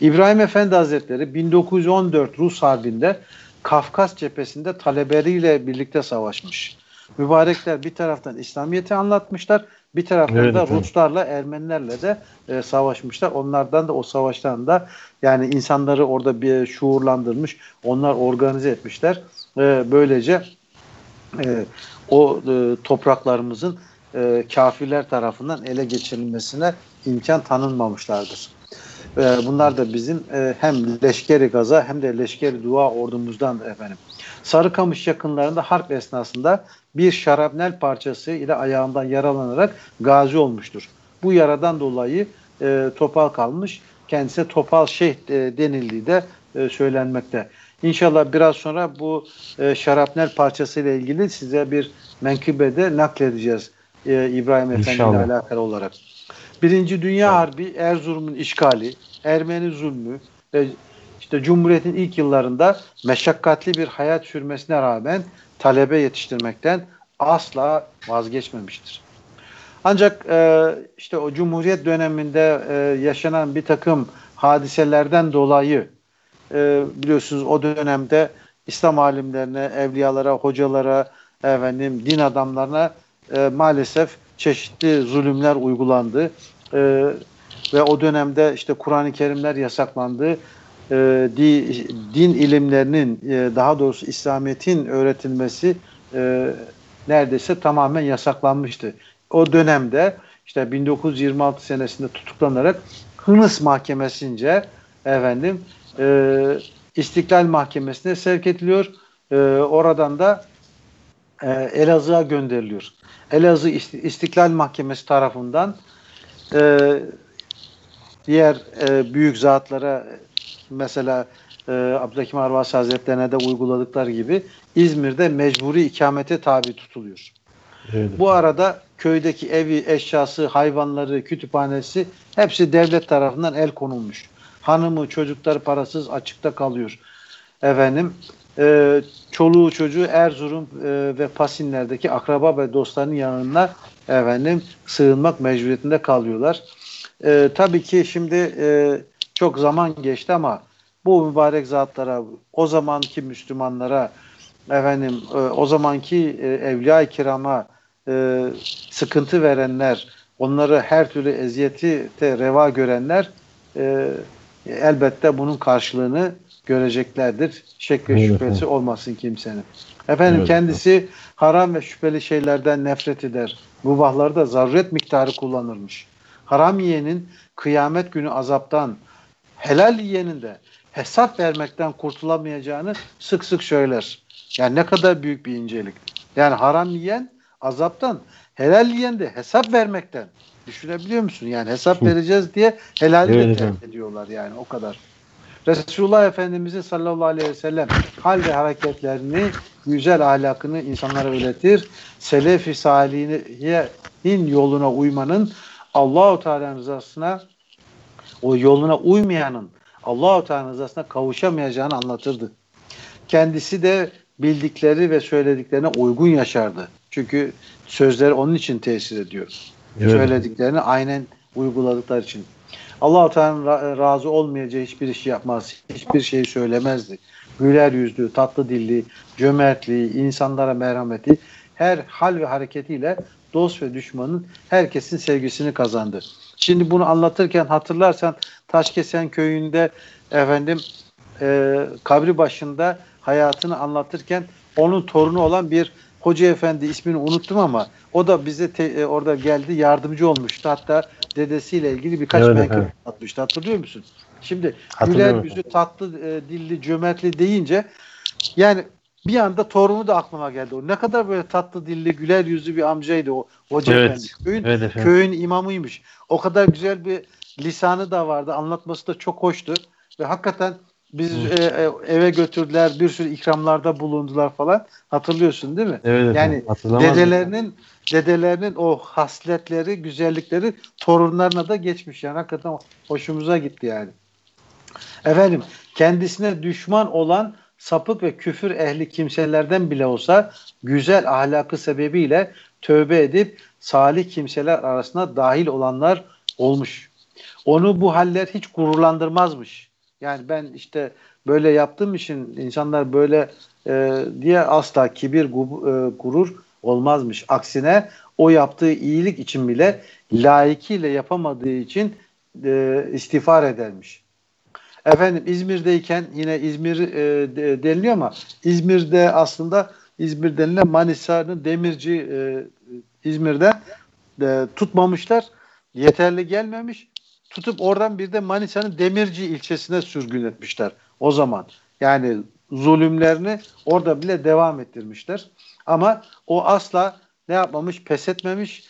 İbrahim Efendi Hazretleri 1914 Rus Harbi'nde Kafkas cephesinde talebeleriyle birlikte savaşmış. Mübarekler bir taraftan İslamiyet'i anlatmışlar, bir taraftan Evet da efendim. Ruslarla, Ermenilerle de e, savaşmışlar. Onlardan da o savaştan da yani insanları orada bir şuurlandırmış, onlar organize etmişler. E, böylece e, o e, topraklarımızın e, kafirler tarafından ele geçirilmesine imkan tanınmamışlardır. E, bunlar da bizim e, hem leşkeri gaza hem de leşkeri dua ordumuzdan efendim. Sarıkamış yakınlarında harp esnasında bir şarapnel parçası ile ayağından yaralanarak gazi olmuştur. Bu yaradan dolayı e, topal kalmış. Kendisine topal şeyh e, denildiği de e, söylenmekte. İnşallah biraz sonra bu e, şarapnel parçası ile ilgili size bir menkıbede nakledeceğiz e, İbrahim Efendi ile alakalı olarak. Birinci Dünya Harbi, Erzurum'un işgali, Ermeni zulmü ve işte Cumhuriyet'in ilk yıllarında meşakkatli bir hayat sürmesine rağmen talebe yetiştirmekten asla vazgeçmemiştir. Ancak e, işte o Cumhuriyet döneminde e, yaşanan bir takım hadiselerden dolayı e, biliyorsunuz o dönemde İslam alimlerine, evliyalara, hocalara, efendim din adamlarına e, maalesef çeşitli zulümler uygulandı. E, ve o dönemde işte Kur'an-ı Kerimler yasaklandı. E, di, din ilimlerinin e, daha doğrusu İslamiyet'in öğretilmesi e, neredeyse tamamen yasaklanmıştı. O dönemde işte 1926 senesinde tutuklanarak Hınıs Mahkemesi'nce efendim e, İstiklal Mahkemesi'ne sevk ediliyor. E, oradan da e, Elazığ'a gönderiliyor. Elazığ İst- İstiklal Mahkemesi tarafından e, diğer e, büyük zatlara mesela e, Abdülhakim Arvasi Hazretlerine de uyguladıkları gibi İzmir'de mecburi ikamete tabi tutuluyor. Evet. Bu arada köydeki evi, eşyası, hayvanları, kütüphanesi hepsi devlet tarafından el konulmuş. Hanımı, çocukları parasız açıkta kalıyor. Efendim, e, çoluğu çocuğu Erzurum e, ve Pasinler'deki akraba ve dostlarının yanına efendim sığınmak mecburiyetinde kalıyorlar. E, tabii ki şimdi e, çok zaman geçti ama bu mübarek zatlara, o zamanki Müslümanlara, efendim e, o zamanki e, evliya-i kirama e, sıkıntı verenler, onları her türlü eziyeti de reva görenler e, elbette bunun karşılığını göreceklerdir. Şek ve Evet şüphesi olmasın kimsenin. Efendim Evet kendisi haram ve şüpheli şeylerden nefret eder. Mubahlarda zaruret miktarı kullanırmış. Haram yiyenin kıyamet günü azaptan, helal yiyenin de hesap vermekten kurtulamayacağını sık sık söyler. Yani ne kadar büyük bir incelik. Yani haram yiyen azaptan, helal yiyen de hesap vermekten. Düşünebiliyor musun? Yani hesap vereceğiz diye helali de Evet terk efendim. ediyorlar yani o kadar. Resulullah Efendimizin sallallahu aleyhi ve sellem hal ve hareketlerini, güzel ahlakını insanlara öğretir. Selefi salihin yoluna uymanın Allahu Teala'nın rızasına o yoluna uymayanın Allahu Teala'nın rızasına kavuşamayacağını anlatırdı. Kendisi de bildikleri ve söylediklerine uygun yaşardı. Çünkü sözleri onun için tesir ediyor. Evet. Söylediklerini aynen uyguladıkları için. Allah-u Teala'nın ra- razı olmayacağı hiçbir işi yapmaz. Hiçbir şeyi söylemezdi. Güler yüzlü, tatlı dilli, cömertliği, insanlara merhameti her hal ve hareketiyle dost ve düşmanın herkesin sevgisini kazandı. Şimdi bunu anlatırken hatırlarsan Taşkesen köyünde efendim e, kabri başında hayatını anlatırken onun torunu olan bir hoca efendi ismini unuttum ama o da bize te- e, orada geldi yardımcı olmuştu. Hatta dedesiyle ilgili birkaç Evet menkıbe efendim. atmıştı. Hatırlıyor musun? Şimdi güler yüzü, tatlı e, dilli, cömertli deyince yani bir anda torunu da aklıma geldi. O ne kadar böyle tatlı dilli, güler yüzlü bir amcaydı o hoca Evet. efendi. Köyün, Evet efendim. köyün imamıymış. O kadar güzel bir lisanı da vardı. Anlatması da çok hoştu. Ve hakikaten biz e, e, eve götürdüler. Bir sürü ikramlarda bulundular falan. Hatırlıyorsun değil mi? Evet. Yani dedelerinin dedelerinin o hasletleri, güzellikleri torunlarına da geçmiş. Yani hakikaten hoşumuza gitti yani. Efendim kendisine düşman olan sapık ve küfür ehli kimselerden bile olsa güzel ahlakı sebebiyle tövbe edip salih kimseler arasına dahil olanlar olmuş. Onu bu haller hiç gururlandırmazmış. Yani ben işte böyle yaptığım için insanlar böyle e, diye asla kibir, gu- e, gurur olmazmış. Aksine o yaptığı iyilik için bile layıkıyla yapamadığı için e, istiğfar edermiş. Efendim İzmir'deyken yine İzmir e, de- deniliyor ama İzmir'de aslında İzmir denilen Manisa'nın demirci e, İzmir'de e, tutmamışlar. Yeterli gelmemiş. Tutup oradan bir de Manisa'nın Demirci ilçesine sürgün etmişler o zaman. Yani zulümlerini orada bile devam ettirmişler. Ama o asla ne yapmamış? Pes etmemiş.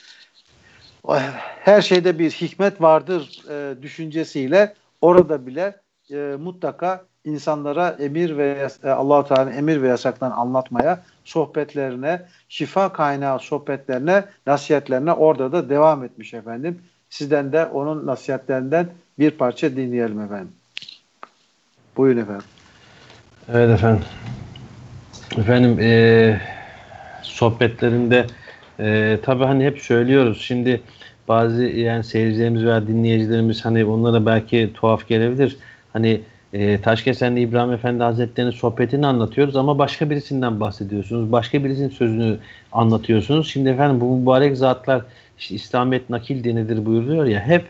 Her şeyde bir hikmet vardır e, düşüncesiyle orada bile e, mutlaka insanlara emir ve e, Allah-u Teala'nın emir ve yasaklarını anlatmaya, sohbetlerine, şifa kaynağı sohbetlerine, nasihatlerine orada da devam etmiş efendim. Sizden de onun nasihatlerinden bir parça dinleyelim efendim. Buyurun efendim. Evet efendim. Efendim eee sohbetlerinde eee tabii hani hep söylüyoruz. Şimdi bazı yani seyircilerimiz veya dinleyicilerimiz hani onlara belki tuhaf gelebilir. Hani eee Taşkesen'de İbrahim Efendi Hazretleri'nin sohbetini anlatıyoruz ama başka birisinden bahsediyorsunuz. Başka birisinin sözünü anlatıyorsunuz. Şimdi efendim bu mübarek zatlar işte İslamiyet nakil denilir buyuruyor ya hep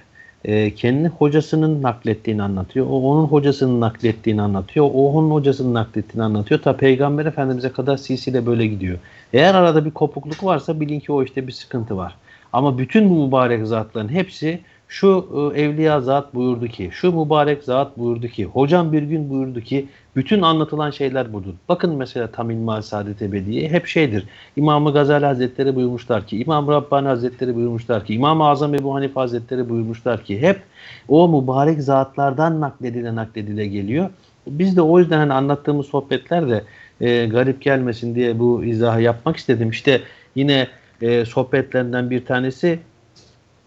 e, kendi hocasının naklettiğini anlatıyor. O onun hocasının naklettiğini anlatıyor. O onun hocasının naklettiğini anlatıyor. Ta Peygamber Efendimiz'e kadar silsile böyle gidiyor. Eğer arada bir kopukluk varsa bilin ki o işte bir sıkıntı var. Ama bütün bu mübarek zatların hepsi Şu e, evliya zat buyurdu ki, şu mübarek zat buyurdu ki, hocam bir gün buyurdu ki, bütün anlatılan şeyler budur. Bakın mesela Tam İlmal Saadet Ebediye hep şeydir. İmam-ı Gazali Hazretleri buyurmuşlar ki, İmam Rabbani Hazretleri buyurmuşlar ki, İmam-ı Azam Ebu Hanife Hazretleri buyurmuşlar ki, hep o mübarek zatlardan nakledile nakledile geliyor. Biz de o yüzden hani anlattığımız sohbetler de e, garip gelmesin diye bu izahı yapmak istedim. İşte yine e, sohbetlerinden bir tanesi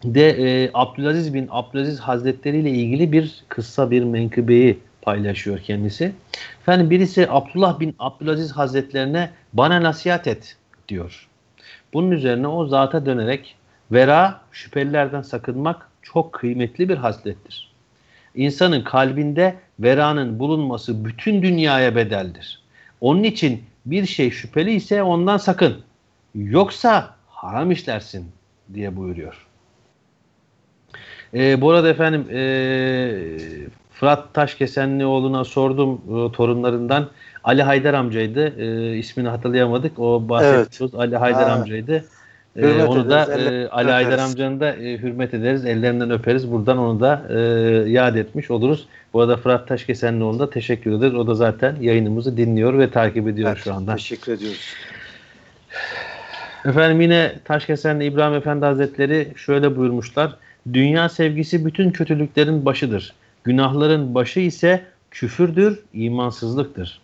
de e, Abdülaziz bin Abdülaziz Hazretleri ile ilgili bir kıssa bir menkıbeyi paylaşıyor kendisi. Efendim birisi Abdullah bin Abdülaziz Hazretlerine bana nasihat et diyor. Bunun üzerine o zata dönerek vera şüphelilerden sakınmak çok kıymetli bir haslettir. İnsanın kalbinde veranın bulunması bütün dünyaya bedeldir. Onun için bir şey şüpheli ise ondan sakın. Yoksa haram işlersin diye buyuruyor. E, bu arada efendim e, Fırat Taşkesenlioğlu'na sordum e, torunlarından. Ali Haydar amcaydı. E, ismini hatırlayamadık. O bahsettiğimiz evet. Ali Haydar ha. amcaydı. E, onu da e, Ali Haydar amcanı da e, hürmet ederiz. Ellerinden öperiz. Buradan onu da e, yad etmiş oluruz. Bu arada Fırat Taşkesenlioğlu'na da teşekkür ederiz. O da zaten yayınımızı dinliyor ve takip ediyor evet, şu anda. Teşekkür ediyoruz. Efendim yine Taşkesenli İbrahim Efendi Hazretleri şöyle buyurmuşlar. Dünya sevgisi bütün kötülüklerin başıdır. Günahların başı ise küfürdür, imansızlıktır.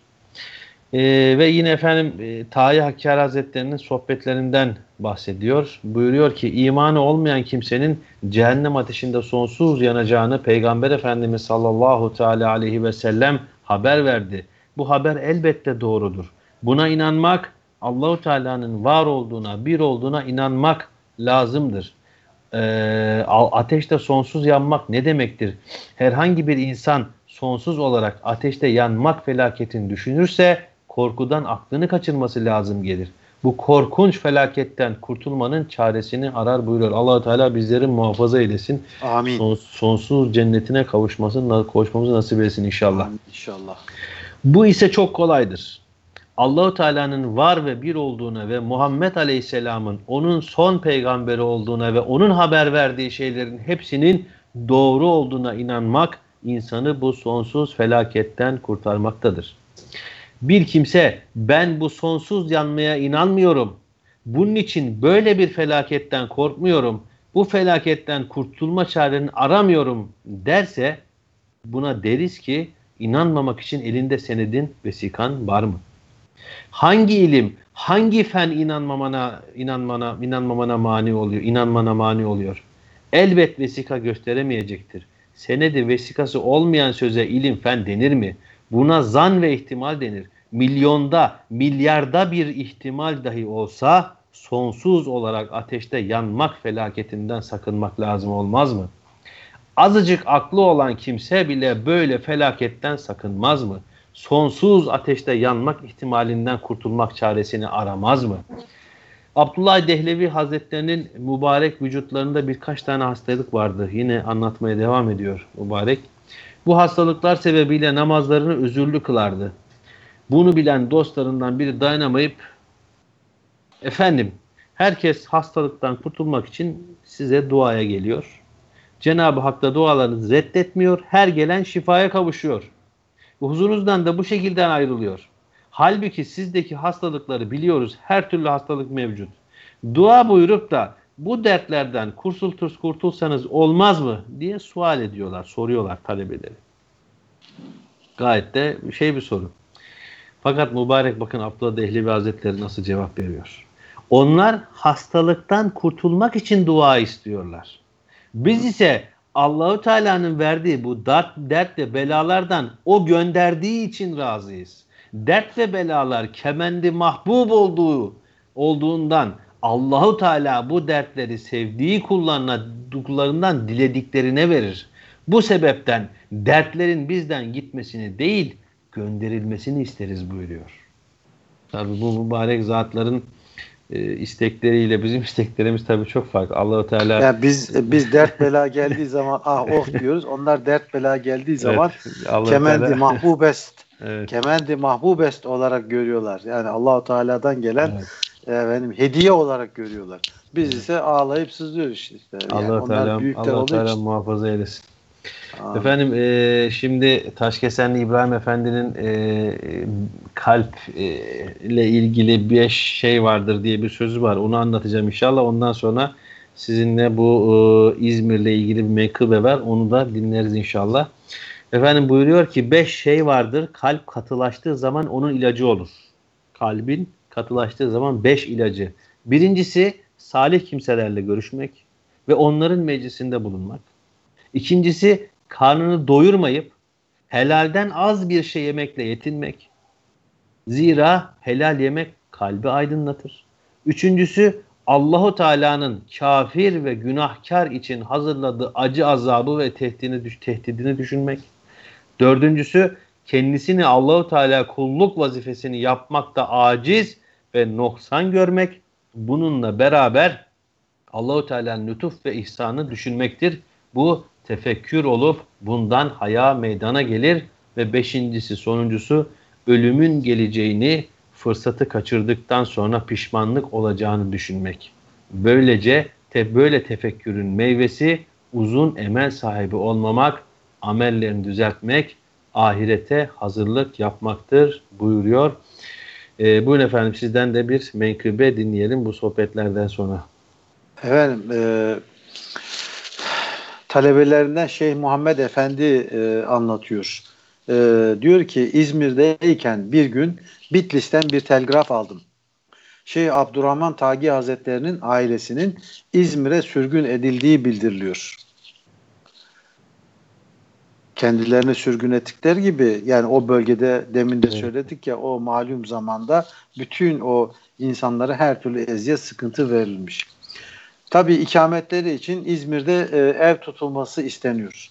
Ee, ve yine efendim e, Tahi Hakkari Hazretleri'nin sohbetlerinden bahsediyor. Buyuruyor ki imanı olmayan kimsenin cehennem ateşinde sonsuz yanacağını Peygamber Efendimiz sallallahu teala aleyhi ve sellem haber verdi. Bu haber elbette doğrudur. Buna inanmak Allahu Teala'nın var olduğuna, bir olduğuna inanmak lazımdır e, ateşte sonsuz yanmak ne demektir? Herhangi bir insan sonsuz olarak ateşte yanmak felaketini düşünürse korkudan aklını kaçırması lazım gelir. Bu korkunç felaketten kurtulmanın çaresini arar buyuruyor. allah Teala bizleri muhafaza eylesin. Amin. Son, sonsuz cennetine kavuşmasını, kavuşmamızı nasip etsin inşallah. Amin, inşallah. Bu ise çok kolaydır. Allahu Teala'nın var ve bir olduğuna ve Muhammed Aleyhisselam'ın onun son peygamberi olduğuna ve onun haber verdiği şeylerin hepsinin doğru olduğuna inanmak insanı bu sonsuz felaketten kurtarmaktadır. Bir kimse ben bu sonsuz yanmaya inanmıyorum. Bunun için böyle bir felaketten korkmuyorum. Bu felaketten kurtulma çareni aramıyorum derse buna deriz ki inanmamak için elinde senedin vesikan var mı? Hangi ilim, hangi fen inanmamana, inanmana, inanmamana mani oluyor, inanmana mani oluyor? Elbet vesika gösteremeyecektir. Senedi vesikası olmayan söze ilim fen denir mi? Buna zan ve ihtimal denir. Milyonda, milyarda bir ihtimal dahi olsa sonsuz olarak ateşte yanmak felaketinden sakınmak lazım olmaz mı? Azıcık aklı olan kimse bile böyle felaketten sakınmaz mı? Sonsuz ateşte yanmak ihtimalinden kurtulmak çaresini aramaz mı? Abdullah Dehlevi Hazretlerinin mübarek vücutlarında birkaç tane hastalık vardı. Yine anlatmaya devam ediyor mübarek. Bu hastalıklar sebebiyle namazlarını özürlü kılardı. Bunu bilen dostlarından biri dayanamayıp efendim herkes hastalıktan kurtulmak için size duaya geliyor. Cenab-ı Hak da dualarınızı reddetmiyor. Her gelen şifaya kavuşuyor huzurunuzdan da bu şekilde ayrılıyor. Halbuki sizdeki hastalıkları biliyoruz. Her türlü hastalık mevcut. Dua buyurup da bu dertlerden kurtultur, kurtulsanız olmaz mı diye sual ediyorlar, soruyorlar talebeleri. Gayet de şey bir soru. Fakat mübarek bakın Abdullah Dehlevi Hazretleri nasıl cevap veriyor. Onlar hastalıktan kurtulmak için dua istiyorlar. Biz ise Allahu Teala'nın verdiği bu dert, dert ve belalardan o gönderdiği için razıyız. Dert ve belalar kemendi mahbub olduğu olduğundan Allahu Teala bu dertleri sevdiği kullarına kullarından dilediklerine verir. Bu sebepten dertlerin bizden gitmesini değil gönderilmesini isteriz buyuruyor. Tabi bu mübarek zatların e, istekleriyle bizim isteklerimiz tabii çok farklı. Allahu Teala yani biz biz dert bela geldiği zaman ah oh diyoruz. Onlar dert bela geldiği zaman evet, kemendi Teala... mahbubest evet. kemendi mahbubest olarak görüyorlar. Yani Allahu Teala'dan gelen evet. efendim hediye olarak görüyorlar. Biz ise ağlayıp sızlıyoruz işte. Yani Allah Teala Allah Teala muhafaza eylesin. Amin. Efendim e, şimdi Taşkesenli İbrahim Efendi'nin e, kalp e, ile ilgili bir şey vardır diye bir sözü var. Onu anlatacağım inşallah. Ondan sonra sizinle bu e, İzmir'le ilgili bir menkıbe var. Onu da dinleriz inşallah. Efendim buyuruyor ki beş şey vardır. Kalp katılaştığı zaman onun ilacı olur. Kalbin katılaştığı zaman beş ilacı. Birincisi salih kimselerle görüşmek ve onların meclisinde bulunmak. İkincisi karnını doyurmayıp helalden az bir şey yemekle yetinmek. Zira helal yemek kalbi aydınlatır. Üçüncüsü Allahu Teala'nın kafir ve günahkar için hazırladığı acı azabı ve tehdidini, tehdidini düşünmek. Dördüncüsü kendisini Allahu Teala kulluk vazifesini yapmakta aciz ve noksan görmek. Bununla beraber Allahu Teala'nın lütuf ve ihsanı düşünmektir. Bu tefekkür olup bundan haya meydana gelir ve beşincisi sonuncusu ölümün geleceğini fırsatı kaçırdıktan sonra pişmanlık olacağını düşünmek. Böylece te, böyle tefekkürün meyvesi uzun emel sahibi olmamak, amellerini düzeltmek, ahirete hazırlık yapmaktır buyuruyor. E, buyurun efendim sizden de bir menkıbe dinleyelim bu sohbetlerden sonra. Efendim e, talebelerinden Şeyh Muhammed Efendi e, anlatıyor. E, diyor ki İzmir'deyken bir gün Bitlis'ten bir telgraf aldım. Şeyh Abdurrahman Tagi Hazretlerinin ailesinin İzmir'e sürgün edildiği bildiriliyor. Kendilerini sürgün ettikleri gibi yani o bölgede demin de söyledik ya o malum zamanda bütün o insanlara her türlü eziyet sıkıntı verilmiş. Tabii ikametleri için İzmir'de e, ev tutulması isteniyor.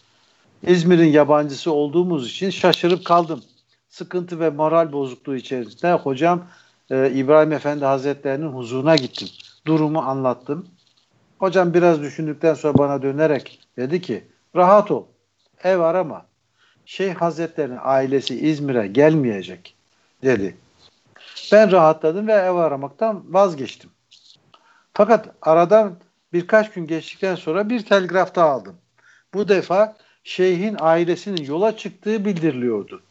İzmir'in yabancısı olduğumuz için şaşırıp kaldım. Sıkıntı ve moral bozukluğu içerisinde hocam e, İbrahim Efendi Hazretlerinin huzuruna gittim. Durumu anlattım. Hocam biraz düşündükten sonra bana dönerek dedi ki rahat ol. Ev arama. Şeyh Hazretlerinin ailesi İzmir'e gelmeyecek dedi. Ben rahatladım ve ev aramaktan vazgeçtim. Fakat aradan birkaç gün geçtikten sonra bir telgraf daha aldım. Bu defa şeyhin ailesinin yola çıktığı bildiriliyordu.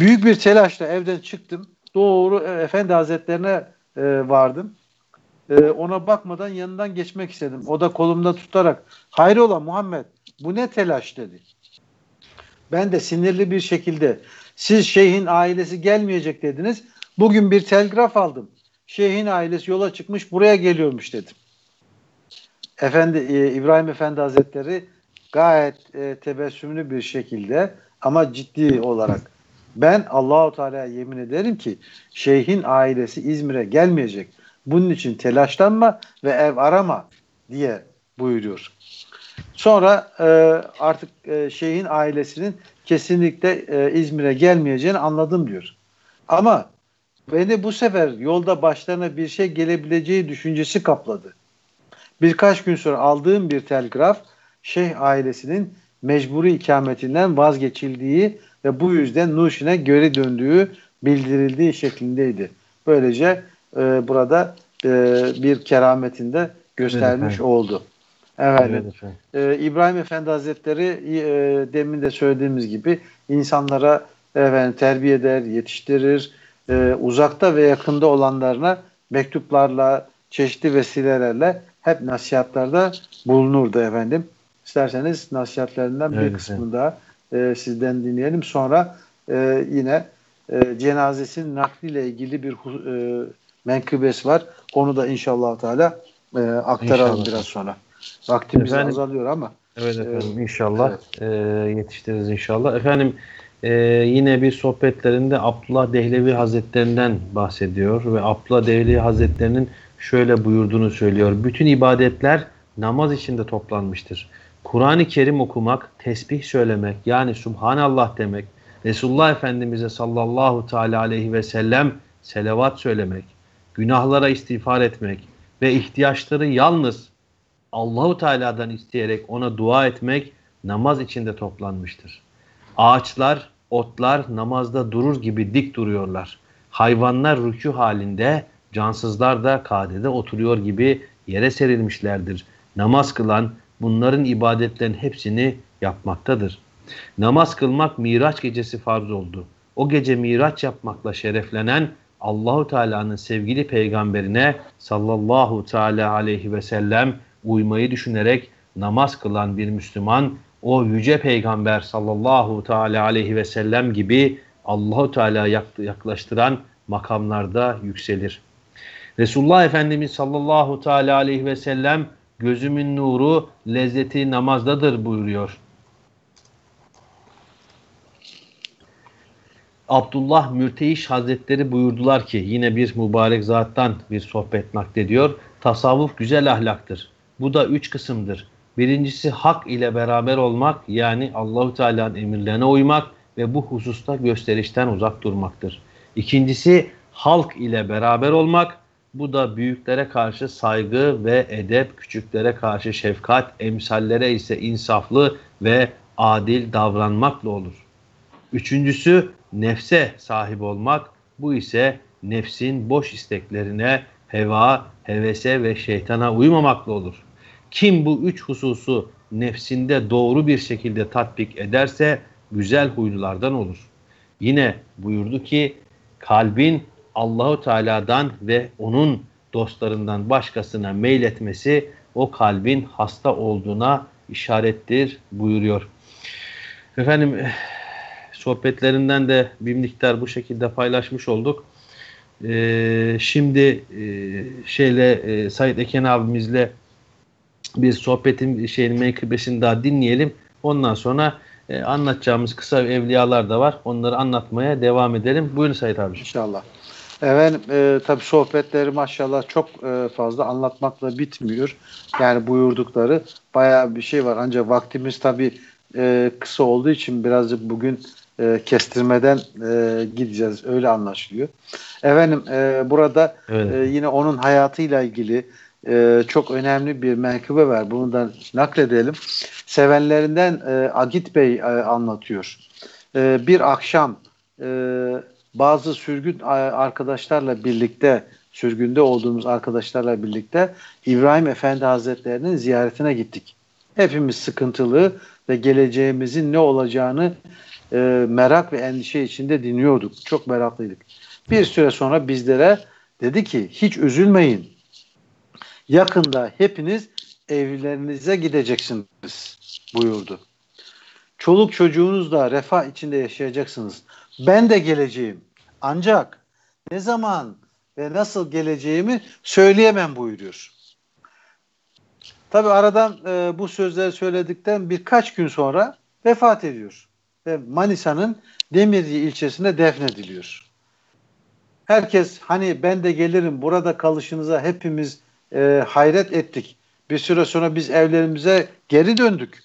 Büyük bir telaşla evden çıktım. Doğru e, Efendi Hazretlerine e, vardım. E, ona bakmadan yanından geçmek istedim. O da kolumda tutarak hayrola Muhammed bu ne telaş dedi. Ben de sinirli bir şekilde siz şeyhin ailesi gelmeyecek dediniz. Bugün bir telgraf aldım. Şeyhin ailesi yola çıkmış buraya geliyormuş dedim. Efendi e, İbrahim Efendi Hazretleri gayet e, tebessümlü bir şekilde ama ciddi olarak ben Allahu Teala'ya yemin ederim ki şeyhin ailesi İzmir'e gelmeyecek. Bunun için telaşlanma ve ev arama diye buyuruyor. Sonra e, artık e, şeyhin ailesinin kesinlikle e, İzmir'e gelmeyeceğini anladım diyor. Ama beni bu sefer yolda başlarına bir şey gelebileceği düşüncesi kapladı. Birkaç gün sonra aldığım bir telgraf şeyh ailesinin mecburi ikametinden vazgeçildiği ve bu yüzden Nuşin'e geri döndüğü bildirildiği şeklindeydi. Böylece e, burada e, bir kerametinde göstermiş Evet, oldu. Evet. Evet efendim. Ee, İbrahim Efendi Hazretleri e, demin de söylediğimiz gibi insanlara efendim, terbiye eder, yetiştirir. E, uzakta ve yakında olanlarına mektuplarla, çeşitli vesilelerle hep nasihatlarda bulunurdu efendim. İsterseniz nasihatlerinden bir Evet, kısmını daha e, sizden dinleyelim. Sonra e, yine e, cenazesinin nakliyle ilgili bir e, menkıbesi var. Onu da inşallah Teala e, aktaralım İnşallah. biraz sonra. Vaktimiz Efendim? azalıyor ama. Evet Evet. efendim inşallah e, yetiştiririz inşallah. Efendim e, yine bir sohbetlerinde Abdullah Dehlevi Hazretlerinden bahsediyor ve Abdullah Dehlevi Hazretlerinin şöyle buyurduğunu söylüyor. Bütün ibadetler namaz içinde toplanmıştır. Kur'an-ı Kerim okumak, tesbih söylemek yani Subhanallah demek, Resulullah Efendimiz'e sallallahu teala aleyhi ve sellem selavat söylemek, günahlara istiğfar etmek ve ihtiyaçları yalnız Allahu Teala'dan isteyerek ona dua etmek namaz içinde toplanmıştır. Ağaçlar, otlar namazda durur gibi dik duruyorlar. Hayvanlar rükû halinde, cansızlar da kadede oturuyor gibi yere serilmişlerdir. Namaz kılan bunların ibadetlerin hepsini yapmaktadır. Namaz kılmak Miraç gecesi farz oldu. O gece Miraç yapmakla şereflenen Allahu Teala'nın sevgili peygamberine sallallahu teala aleyhi ve sellem uymayı düşünerek namaz kılan bir Müslüman o yüce peygamber sallallahu teala aleyhi ve sellem gibi Allahu Teala yaklaştıran makamlarda yükselir. Resulullah Efendimiz sallallahu teala aleyhi ve sellem gözümün nuru lezzeti namazdadır buyuruyor. Abdullah Mürteyiş Hazretleri buyurdular ki yine bir mübarek zattan bir sohbet naklediyor. Tasavvuf güzel ahlaktır. Bu da üç kısımdır. Birincisi hak ile beraber olmak yani Allahu Teala'nın emirlerine uymak ve bu hususta gösterişten uzak durmaktır. İkincisi halk ile beraber olmak. Bu da büyüklere karşı saygı ve edep, küçüklere karşı şefkat, emsallere ise insaflı ve adil davranmakla olur. Üçüncüsü nefse sahip olmak. Bu ise nefsin boş isteklerine, heva, hevese ve şeytana uymamakla olur. Kim bu üç hususu nefsinde doğru bir şekilde tatbik ederse güzel huylulardan olur. Yine buyurdu ki kalbin Allahu Teala'dan ve onun dostlarından başkasına meyletmesi o kalbin hasta olduğuna işarettir buyuruyor. Efendim sohbetlerinden de bir miktar bu şekilde paylaşmış olduk. Ee, şimdi e, şeyle e, Said Eken abimizle bir sohbetin şeyin menkıbesini daha dinleyelim. Ondan sonra e, anlatacağımız kısa evliyalar da var. Onları anlatmaya devam edelim. Buyurun Said abi. İnşallah. Efendim e, tabii sohbetleri maşallah çok e, fazla anlatmakla bitmiyor. Yani buyurdukları bayağı bir şey var. Ancak vaktimiz tabii e, kısa olduğu için birazcık bugün e, kestirmeden e, gideceğiz. Öyle anlaşılıyor. Efendim e, burada evet. e, yine onun hayatıyla ilgili e, çok önemli bir menkıbe var. Bunu da nakledelim. Sevenlerinden e, Agit Bey e, anlatıyor. E, bir akşam e, bazı sürgün arkadaşlarla birlikte sürgünde olduğumuz arkadaşlarla birlikte İbrahim Efendi Hazretlerinin ziyaretine gittik. Hepimiz sıkıntılı ve geleceğimizin ne olacağını e, merak ve endişe içinde dinliyorduk. Çok meraklıydık. Bir süre sonra bizlere dedi ki hiç üzülmeyin. Yakında hepiniz evlerinize gideceksiniz buyurdu. Çoluk çocuğunuzla refah içinde yaşayacaksınız. Ben de geleceğim. Ancak ne zaman ve nasıl geleceğimi söyleyemem buyuruyor. Tabi aradan e, bu sözleri söyledikten birkaç gün sonra vefat ediyor. Ve Manisa'nın Demirci ilçesine defnediliyor. Herkes hani ben de gelirim burada kalışınıza hepimiz e, hayret ettik. Bir süre sonra biz evlerimize geri döndük.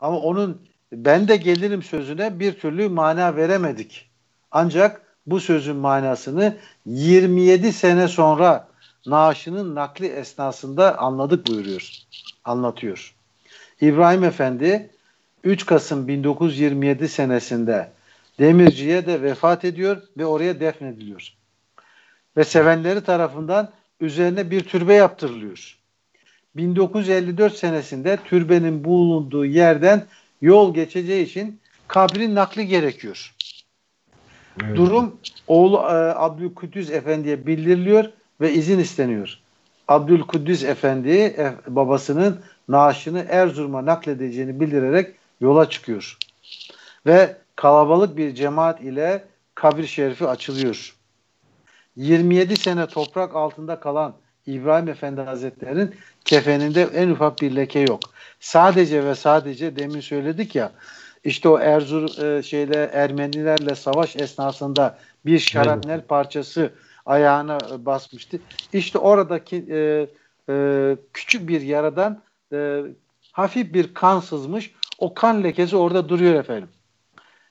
Ama onun ben de gelirim sözüne bir türlü mana veremedik. Ancak bu sözün manasını 27 sene sonra naaşının nakli esnasında anladık buyuruyor. Anlatıyor. İbrahim Efendi 3 Kasım 1927 senesinde Demirci'ye de vefat ediyor ve oraya defnediliyor. Ve sevenleri tarafından üzerine bir türbe yaptırılıyor. 1954 senesinde türbenin bulunduğu yerden yol geçeceği için kabrin nakli gerekiyor. Evet. Durum oğlu e, Abdülkudüs Efendi'ye bildiriliyor ve izin isteniyor. Abdülkudüs Efendi e, babasının naaşını Erzurum'a nakledeceğini bildirerek yola çıkıyor. Ve kalabalık bir cemaat ile kabir şerifi açılıyor. 27 sene toprak altında kalan İbrahim Efendi Hazretleri'nin kefeninde en ufak bir leke yok. Sadece ve sadece demin söyledik ya işte o Erzur e, şeyle Ermenilerle savaş esnasında bir şarapnel parçası ayağına e, basmıştı. İşte oradaki e, e, küçük bir yaradan e, hafif bir kan sızmış. O kan lekesi orada duruyor efendim.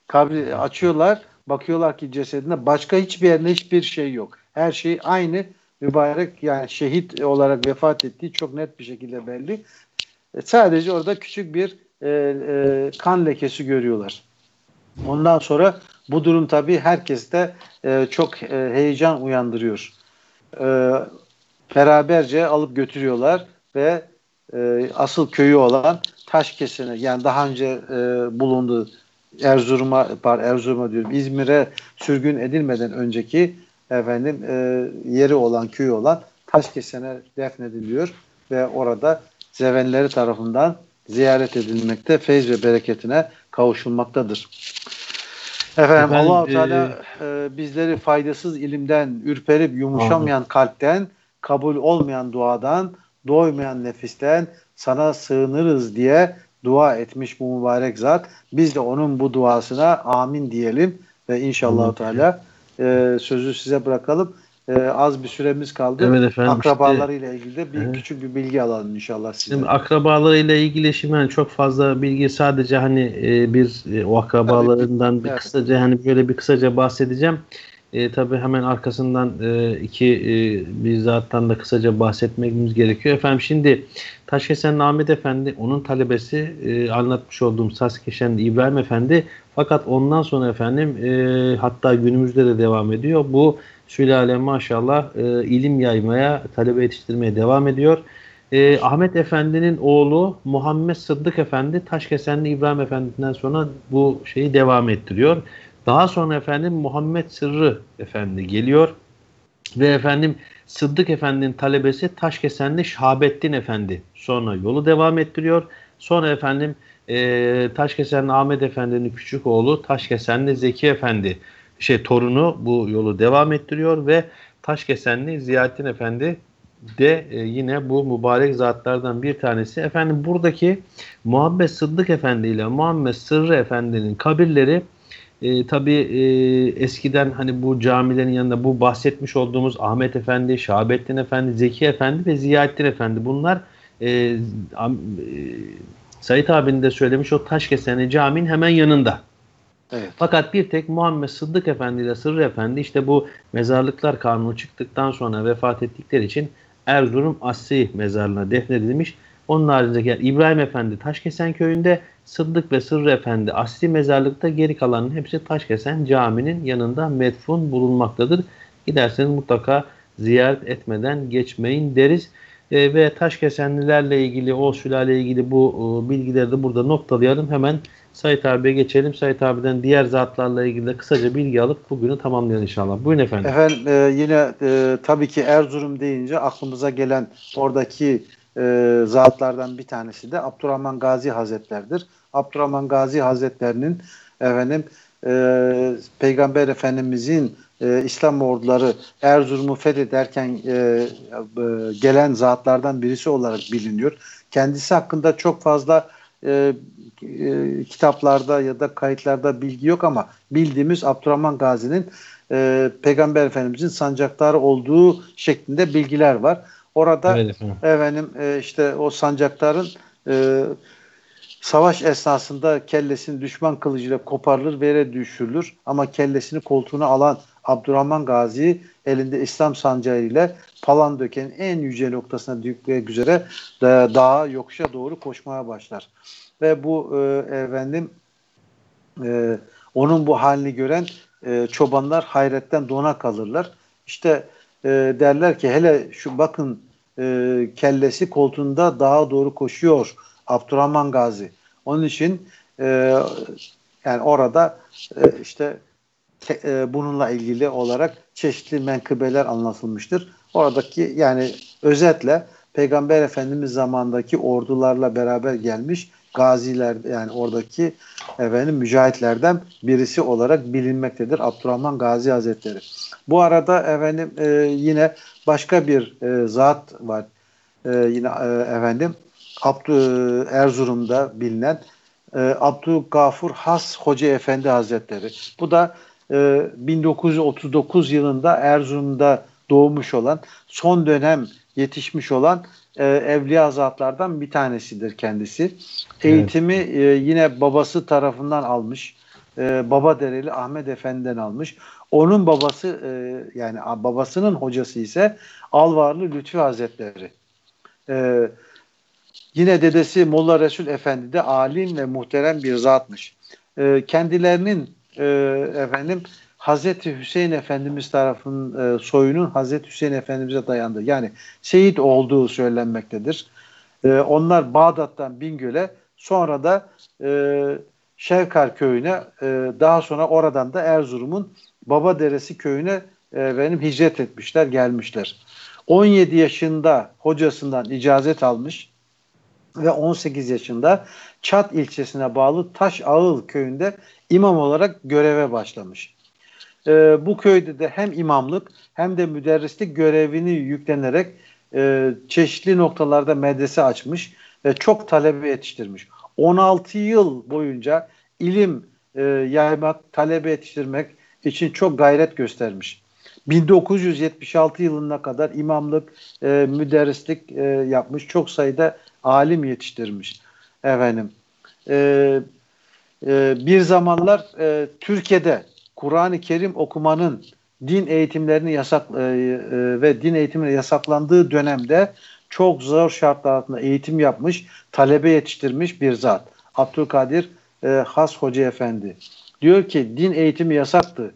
Kabri açıyorlar, bakıyorlar ki cesedinde başka hiçbir yerinde hiçbir şey yok. Her şey aynı mübarek yani şehit olarak vefat ettiği çok net bir şekilde belli. E, sadece orada küçük bir e, e, kan lekesi görüyorlar. Ondan sonra bu durum tabii herkeste e, çok e, heyecan uyandırıyor. E, beraberce alıp götürüyorlar ve e, asıl köyü olan Taşkesen'e yani daha önce e, bulunduğu Erzurum'a par Erzurum'a diyorum İzmir'e sürgün edilmeden önceki efendim e, yeri olan köyü olan Taşkesen'e defnediliyor ve orada zevenleri tarafından ziyaret edilmekte, feyz ve bereketine kavuşulmaktadır. Efendim, Efendim, Allah-u e, Teala e, bizleri faydasız ilimden, ürperip yumuşamayan kalpten, kabul olmayan duadan, doymayan nefisten sana sığınırız diye dua etmiş bu mübarek zat. Biz de onun bu duasına amin diyelim ve inşallah Teala e, sözü size bırakalım. E, az bir süremiz kaldı. Evet efendim, Akrabalarıyla ilgili de bir Evet. küçük bir bilgi alalım inşallah size. Şimdi akrabalarıyla ilgili şimdi hani çok fazla bilgi sadece hani e, bir e, o akrabalarından bir Evet. kısaca hani böyle bir kısaca bahsedeceğim. E, tabii hemen arkasından e, iki e, bir zattan da kısaca bahsetmemiz gerekiyor. Efendim şimdi Taşkesen Ahmet Efendi onun talebesi e, anlatmış olduğum Taşkesen İbrahim Efendi fakat ondan sonra efendim e, hatta günümüzde de devam ediyor. Bu sülale maşallah e, ilim yaymaya, talebe yetiştirmeye devam ediyor. E, Ahmet Efendi'nin oğlu Muhammed Sıddık Efendi Taşkesenli İbrahim Efendi'den sonra bu şeyi devam ettiriyor. Daha sonra efendim Muhammed Sırrı Efendi geliyor ve efendim Sıddık Efendi'nin talebesi Taşkesenli Şahabettin Efendi sonra yolu devam ettiriyor. Sonra efendim e, Taşkesenli Ahmet Efendi'nin küçük oğlu Taşkesenli Zeki Efendi şey torunu bu yolu devam ettiriyor ve Taşkesenli Ziyaettin Efendi de e, yine bu mübarek zatlardan bir tanesi. Efendim buradaki Muhammed Sıddık Efendi ile Muhammed Sırrı Efendi'nin kabirleri e, tabi eskiden hani bu camilerin yanında bu bahsetmiş olduğumuz Ahmet Efendi, Şahabettin Efendi, Zeki Efendi ve Ziyaettin Efendi bunlar e, am, e, Sait abinin de söylemiş o Taşkesenli caminin hemen yanında. Evet. Fakat bir tek Muhammed Sıddık Efendi ile Sırrı Efendi işte bu mezarlıklar kanunu çıktıktan sonra vefat ettikleri için Erzurum Asri mezarlığına defnedilmiş. Onun haricindeki yer İbrahim Efendi Taşkesen köyünde, Sıddık ve Sırrı Efendi Asri mezarlıkta geri kalanın hepsi Taşkesen caminin yanında metfun bulunmaktadır. Giderseniz mutlaka ziyaret etmeden geçmeyin deriz. E, ve Taşkesenlilerle ilgili, o sülale ilgili bu e, bilgileri de burada noktalayalım. Hemen Sait abiye geçelim. Sait abiden diğer zatlarla ilgili de kısaca bilgi alıp bugünü tamamlayalım inşallah. Buyurun efendim. Efendim e, yine e, tabii ki Erzurum deyince aklımıza gelen oradaki e, zatlardan bir tanesi de Abdurrahman Gazi Hazretlerdir. Abdurrahman Gazi Hazretlerinin efendim e, Peygamber Efendimizin e, İslam orduları Erzurum'u fethederken e, e, gelen zatlardan birisi olarak biliniyor. Kendisi hakkında çok fazla e, e, kitaplarda ya da kayıtlarda bilgi yok ama bildiğimiz Abdurrahman Gazi'nin e, Peygamber Efendimizin sancaktarı olduğu şeklinde bilgiler var. Orada Evet efendim. efendim e, işte o sancaktarın e, savaş esnasında kellesini düşman kılıcıyla koparılır ve yere düşürülür. Ama kellesini koltuğuna alan Abdurrahman Gazi elinde İslam sancağı ile Palandöken'in en yüce noktasına düşmek üzere da, dağa yokuşa doğru koşmaya başlar. Ve bu e, efendim e, onun bu halini gören e, çobanlar hayretten dona kalırlar. İşte e, derler ki hele şu bakın e, kellesi koltuğunda dağa doğru koşuyor Abdurrahman Gazi. Onun için e, yani orada e, işte e, bununla ilgili olarak çeşitli menkıbeler anlatılmıştır. Oradaki yani özetle Peygamber Efendimiz zamandaki ordularla beraber gelmiş gaziler yani oradaki efendim mücahitlerden birisi olarak bilinmektedir Abdurrahman Gazi Hazretleri. Bu arada efendim e, yine başka bir e, zat var. E, yine e, efendim Abdü Erzurum'da bilinen e, Abdülgafur Has Hoca Efendi Hazretleri. Bu da e, 1939 yılında Erzurum'da doğmuş olan, son dönem yetişmiş olan e, evliya zatlardan bir tanesidir kendisi. Eğitimi e, yine babası tarafından almış. E, Baba Dereli Ahmet Efendi'den almış. Onun babası e, yani babasının hocası ise Alvarlı Lütfi Hazretleri. E, yine dedesi Molla Resul Efendi de alim ve muhterem bir zatmış. E, kendilerinin e, efendim Hazreti Hüseyin Efendimiz tarafının e, soyunun Hazreti Hüseyin Efendimiz'e dayandığı yani şehit olduğu söylenmektedir. E, onlar Bağdat'tan Bingöl'e sonra da e, Şevkar köyüne e, daha sonra oradan da Erzurum'un Baba Deresi köyüne e, benim hicret etmişler gelmişler. 17 yaşında hocasından icazet almış ve 18 yaşında Çat ilçesine bağlı Taş Ağıl köyünde imam olarak göreve başlamış. E, bu köyde de hem imamlık hem de müderrislik görevini yüklenerek e, çeşitli noktalarda medrese açmış ve çok talebe yetiştirmiş. 16 yıl boyunca ilim e, yaymak, talebe yetiştirmek için çok gayret göstermiş. 1976 yılına kadar imamlık, e, müderrislik e, yapmış. Çok sayıda alim yetiştirmiş. Efendim. E, e, bir zamanlar e, Türkiye'de Kur'an-ı Kerim okumanın din eğitimlerini yasak e, e, ve din eğitiminin yasaklandığı dönemde çok zor şartlar altında eğitim yapmış, talebe yetiştirmiş bir zat. Abdülkadir e, Has Hoca Efendi. Diyor ki din eğitimi yasaktı.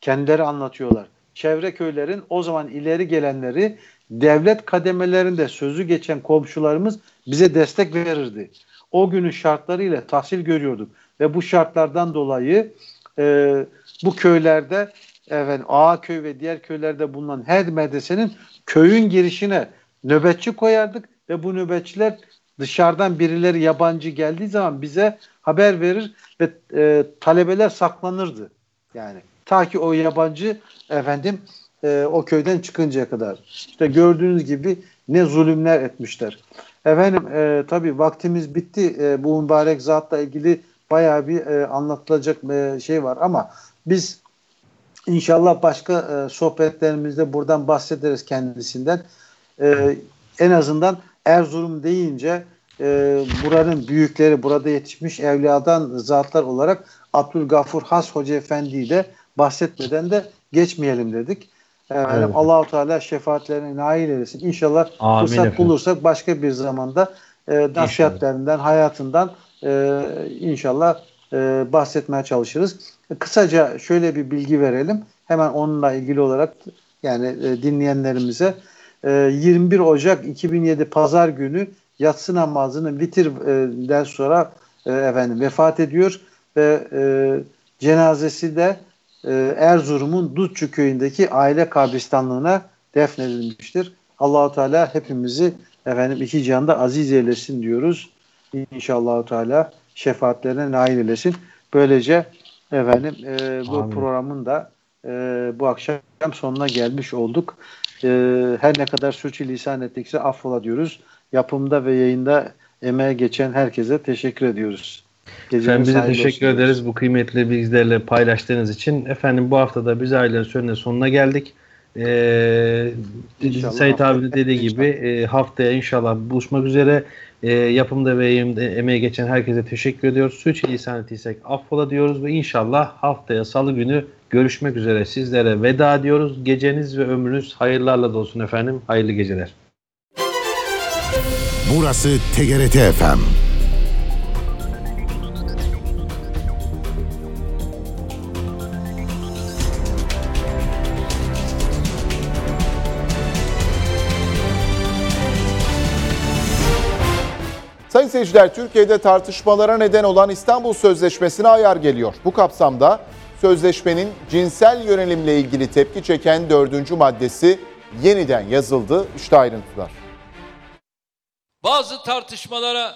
Kendileri anlatıyorlar. Çevre köylerin o zaman ileri gelenleri devlet kademelerinde sözü geçen komşularımız bize destek verirdi. O günün şartlarıyla tahsil görüyorduk ve bu şartlardan dolayı e, bu köylerde efendim, Ağa köy ve diğer köylerde bulunan her medresenin köyün girişine nöbetçi koyardık ve bu nöbetçiler dışarıdan birileri yabancı geldiği zaman bize haber verir ve e, talebeler saklanırdı. Yani ta ki o yabancı efendim e, o köyden çıkıncaya kadar. İşte gördüğünüz gibi ne zulümler etmişler. Efendim e, tabii vaktimiz bitti. E, bu mübarek zatla ilgili bayağı bir e, anlatılacak e, şey var ama biz inşallah başka e, sohbetlerimizde buradan bahsederiz kendisinden. E, en azından Erzurum deyince e, buranın büyükleri, burada yetişmiş evliyadan zatlar olarak Abdülgafur Has Hoca Efendi'yi de bahsetmeden de geçmeyelim dedik. Efendim, Evet. Allahu Teala şefaatlerine nail eylesin. İnşallah Amin fırsat efendim. bulursak başka bir zamanda e, nasihatlerinden, hayatından e, inşallah e, bahsetmeye çalışırız. Kısaca şöyle bir bilgi verelim. Hemen onunla ilgili olarak yani e, dinleyenlerimize e, 21 Ocak 2007 Pazar günü yatsı namazını vitirden sonra e, efendim vefat ediyor ve e, cenazesi de e, Erzurum'un Dutçu köyündeki aile kabristanlığına defnedilmiştir. Allahu Teala hepimizi efendim iki canda aziz eylesin diyoruz. İnşallah Teala şefaatlerine nail eylesin. Böylece efendim e, bu Amin. programın da e, bu akşam sonuna gelmiş olduk. E, her ne kadar sürçülisan ettikse affola diyoruz. Yapımda ve yayında emeğe geçen herkese teşekkür ediyoruz. Geceniz Efendim biz de hayırlı teşekkür olsun ederiz bu kıymetli bilgilerle paylaştığınız için. Efendim bu hafta da biz ailenin sönüne sonuna geldik. Ee, İnşallah haftaya- abi de dediği gibi e, haftaya inşallah buluşmak üzere. E, yapımda ve yayında emeği geçen herkese teşekkür ediyoruz. Sürçülisan ettiysek affola diyoruz ve inşallah haftaya salı günü görüşmek üzere sizlere veda diyoruz. Geceniz ve ömrünüz hayırlarla dolsun efendim. Hayırlı geceler. Burası TGRT FM. Seyirciler, Türkiye'de tartışmalara neden olan İstanbul Sözleşmesi'ne ayar geliyor. Bu kapsamda sözleşmenin cinsel yönelimle ilgili tepki çeken dördüncü maddesi yeniden yazıldı. İşte ayrıntılar. Bazı tartışmalara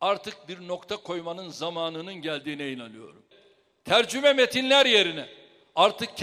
artık bir nokta koymanın zamanının geldiğine inanıyorum. Tercüme metinler yerine artık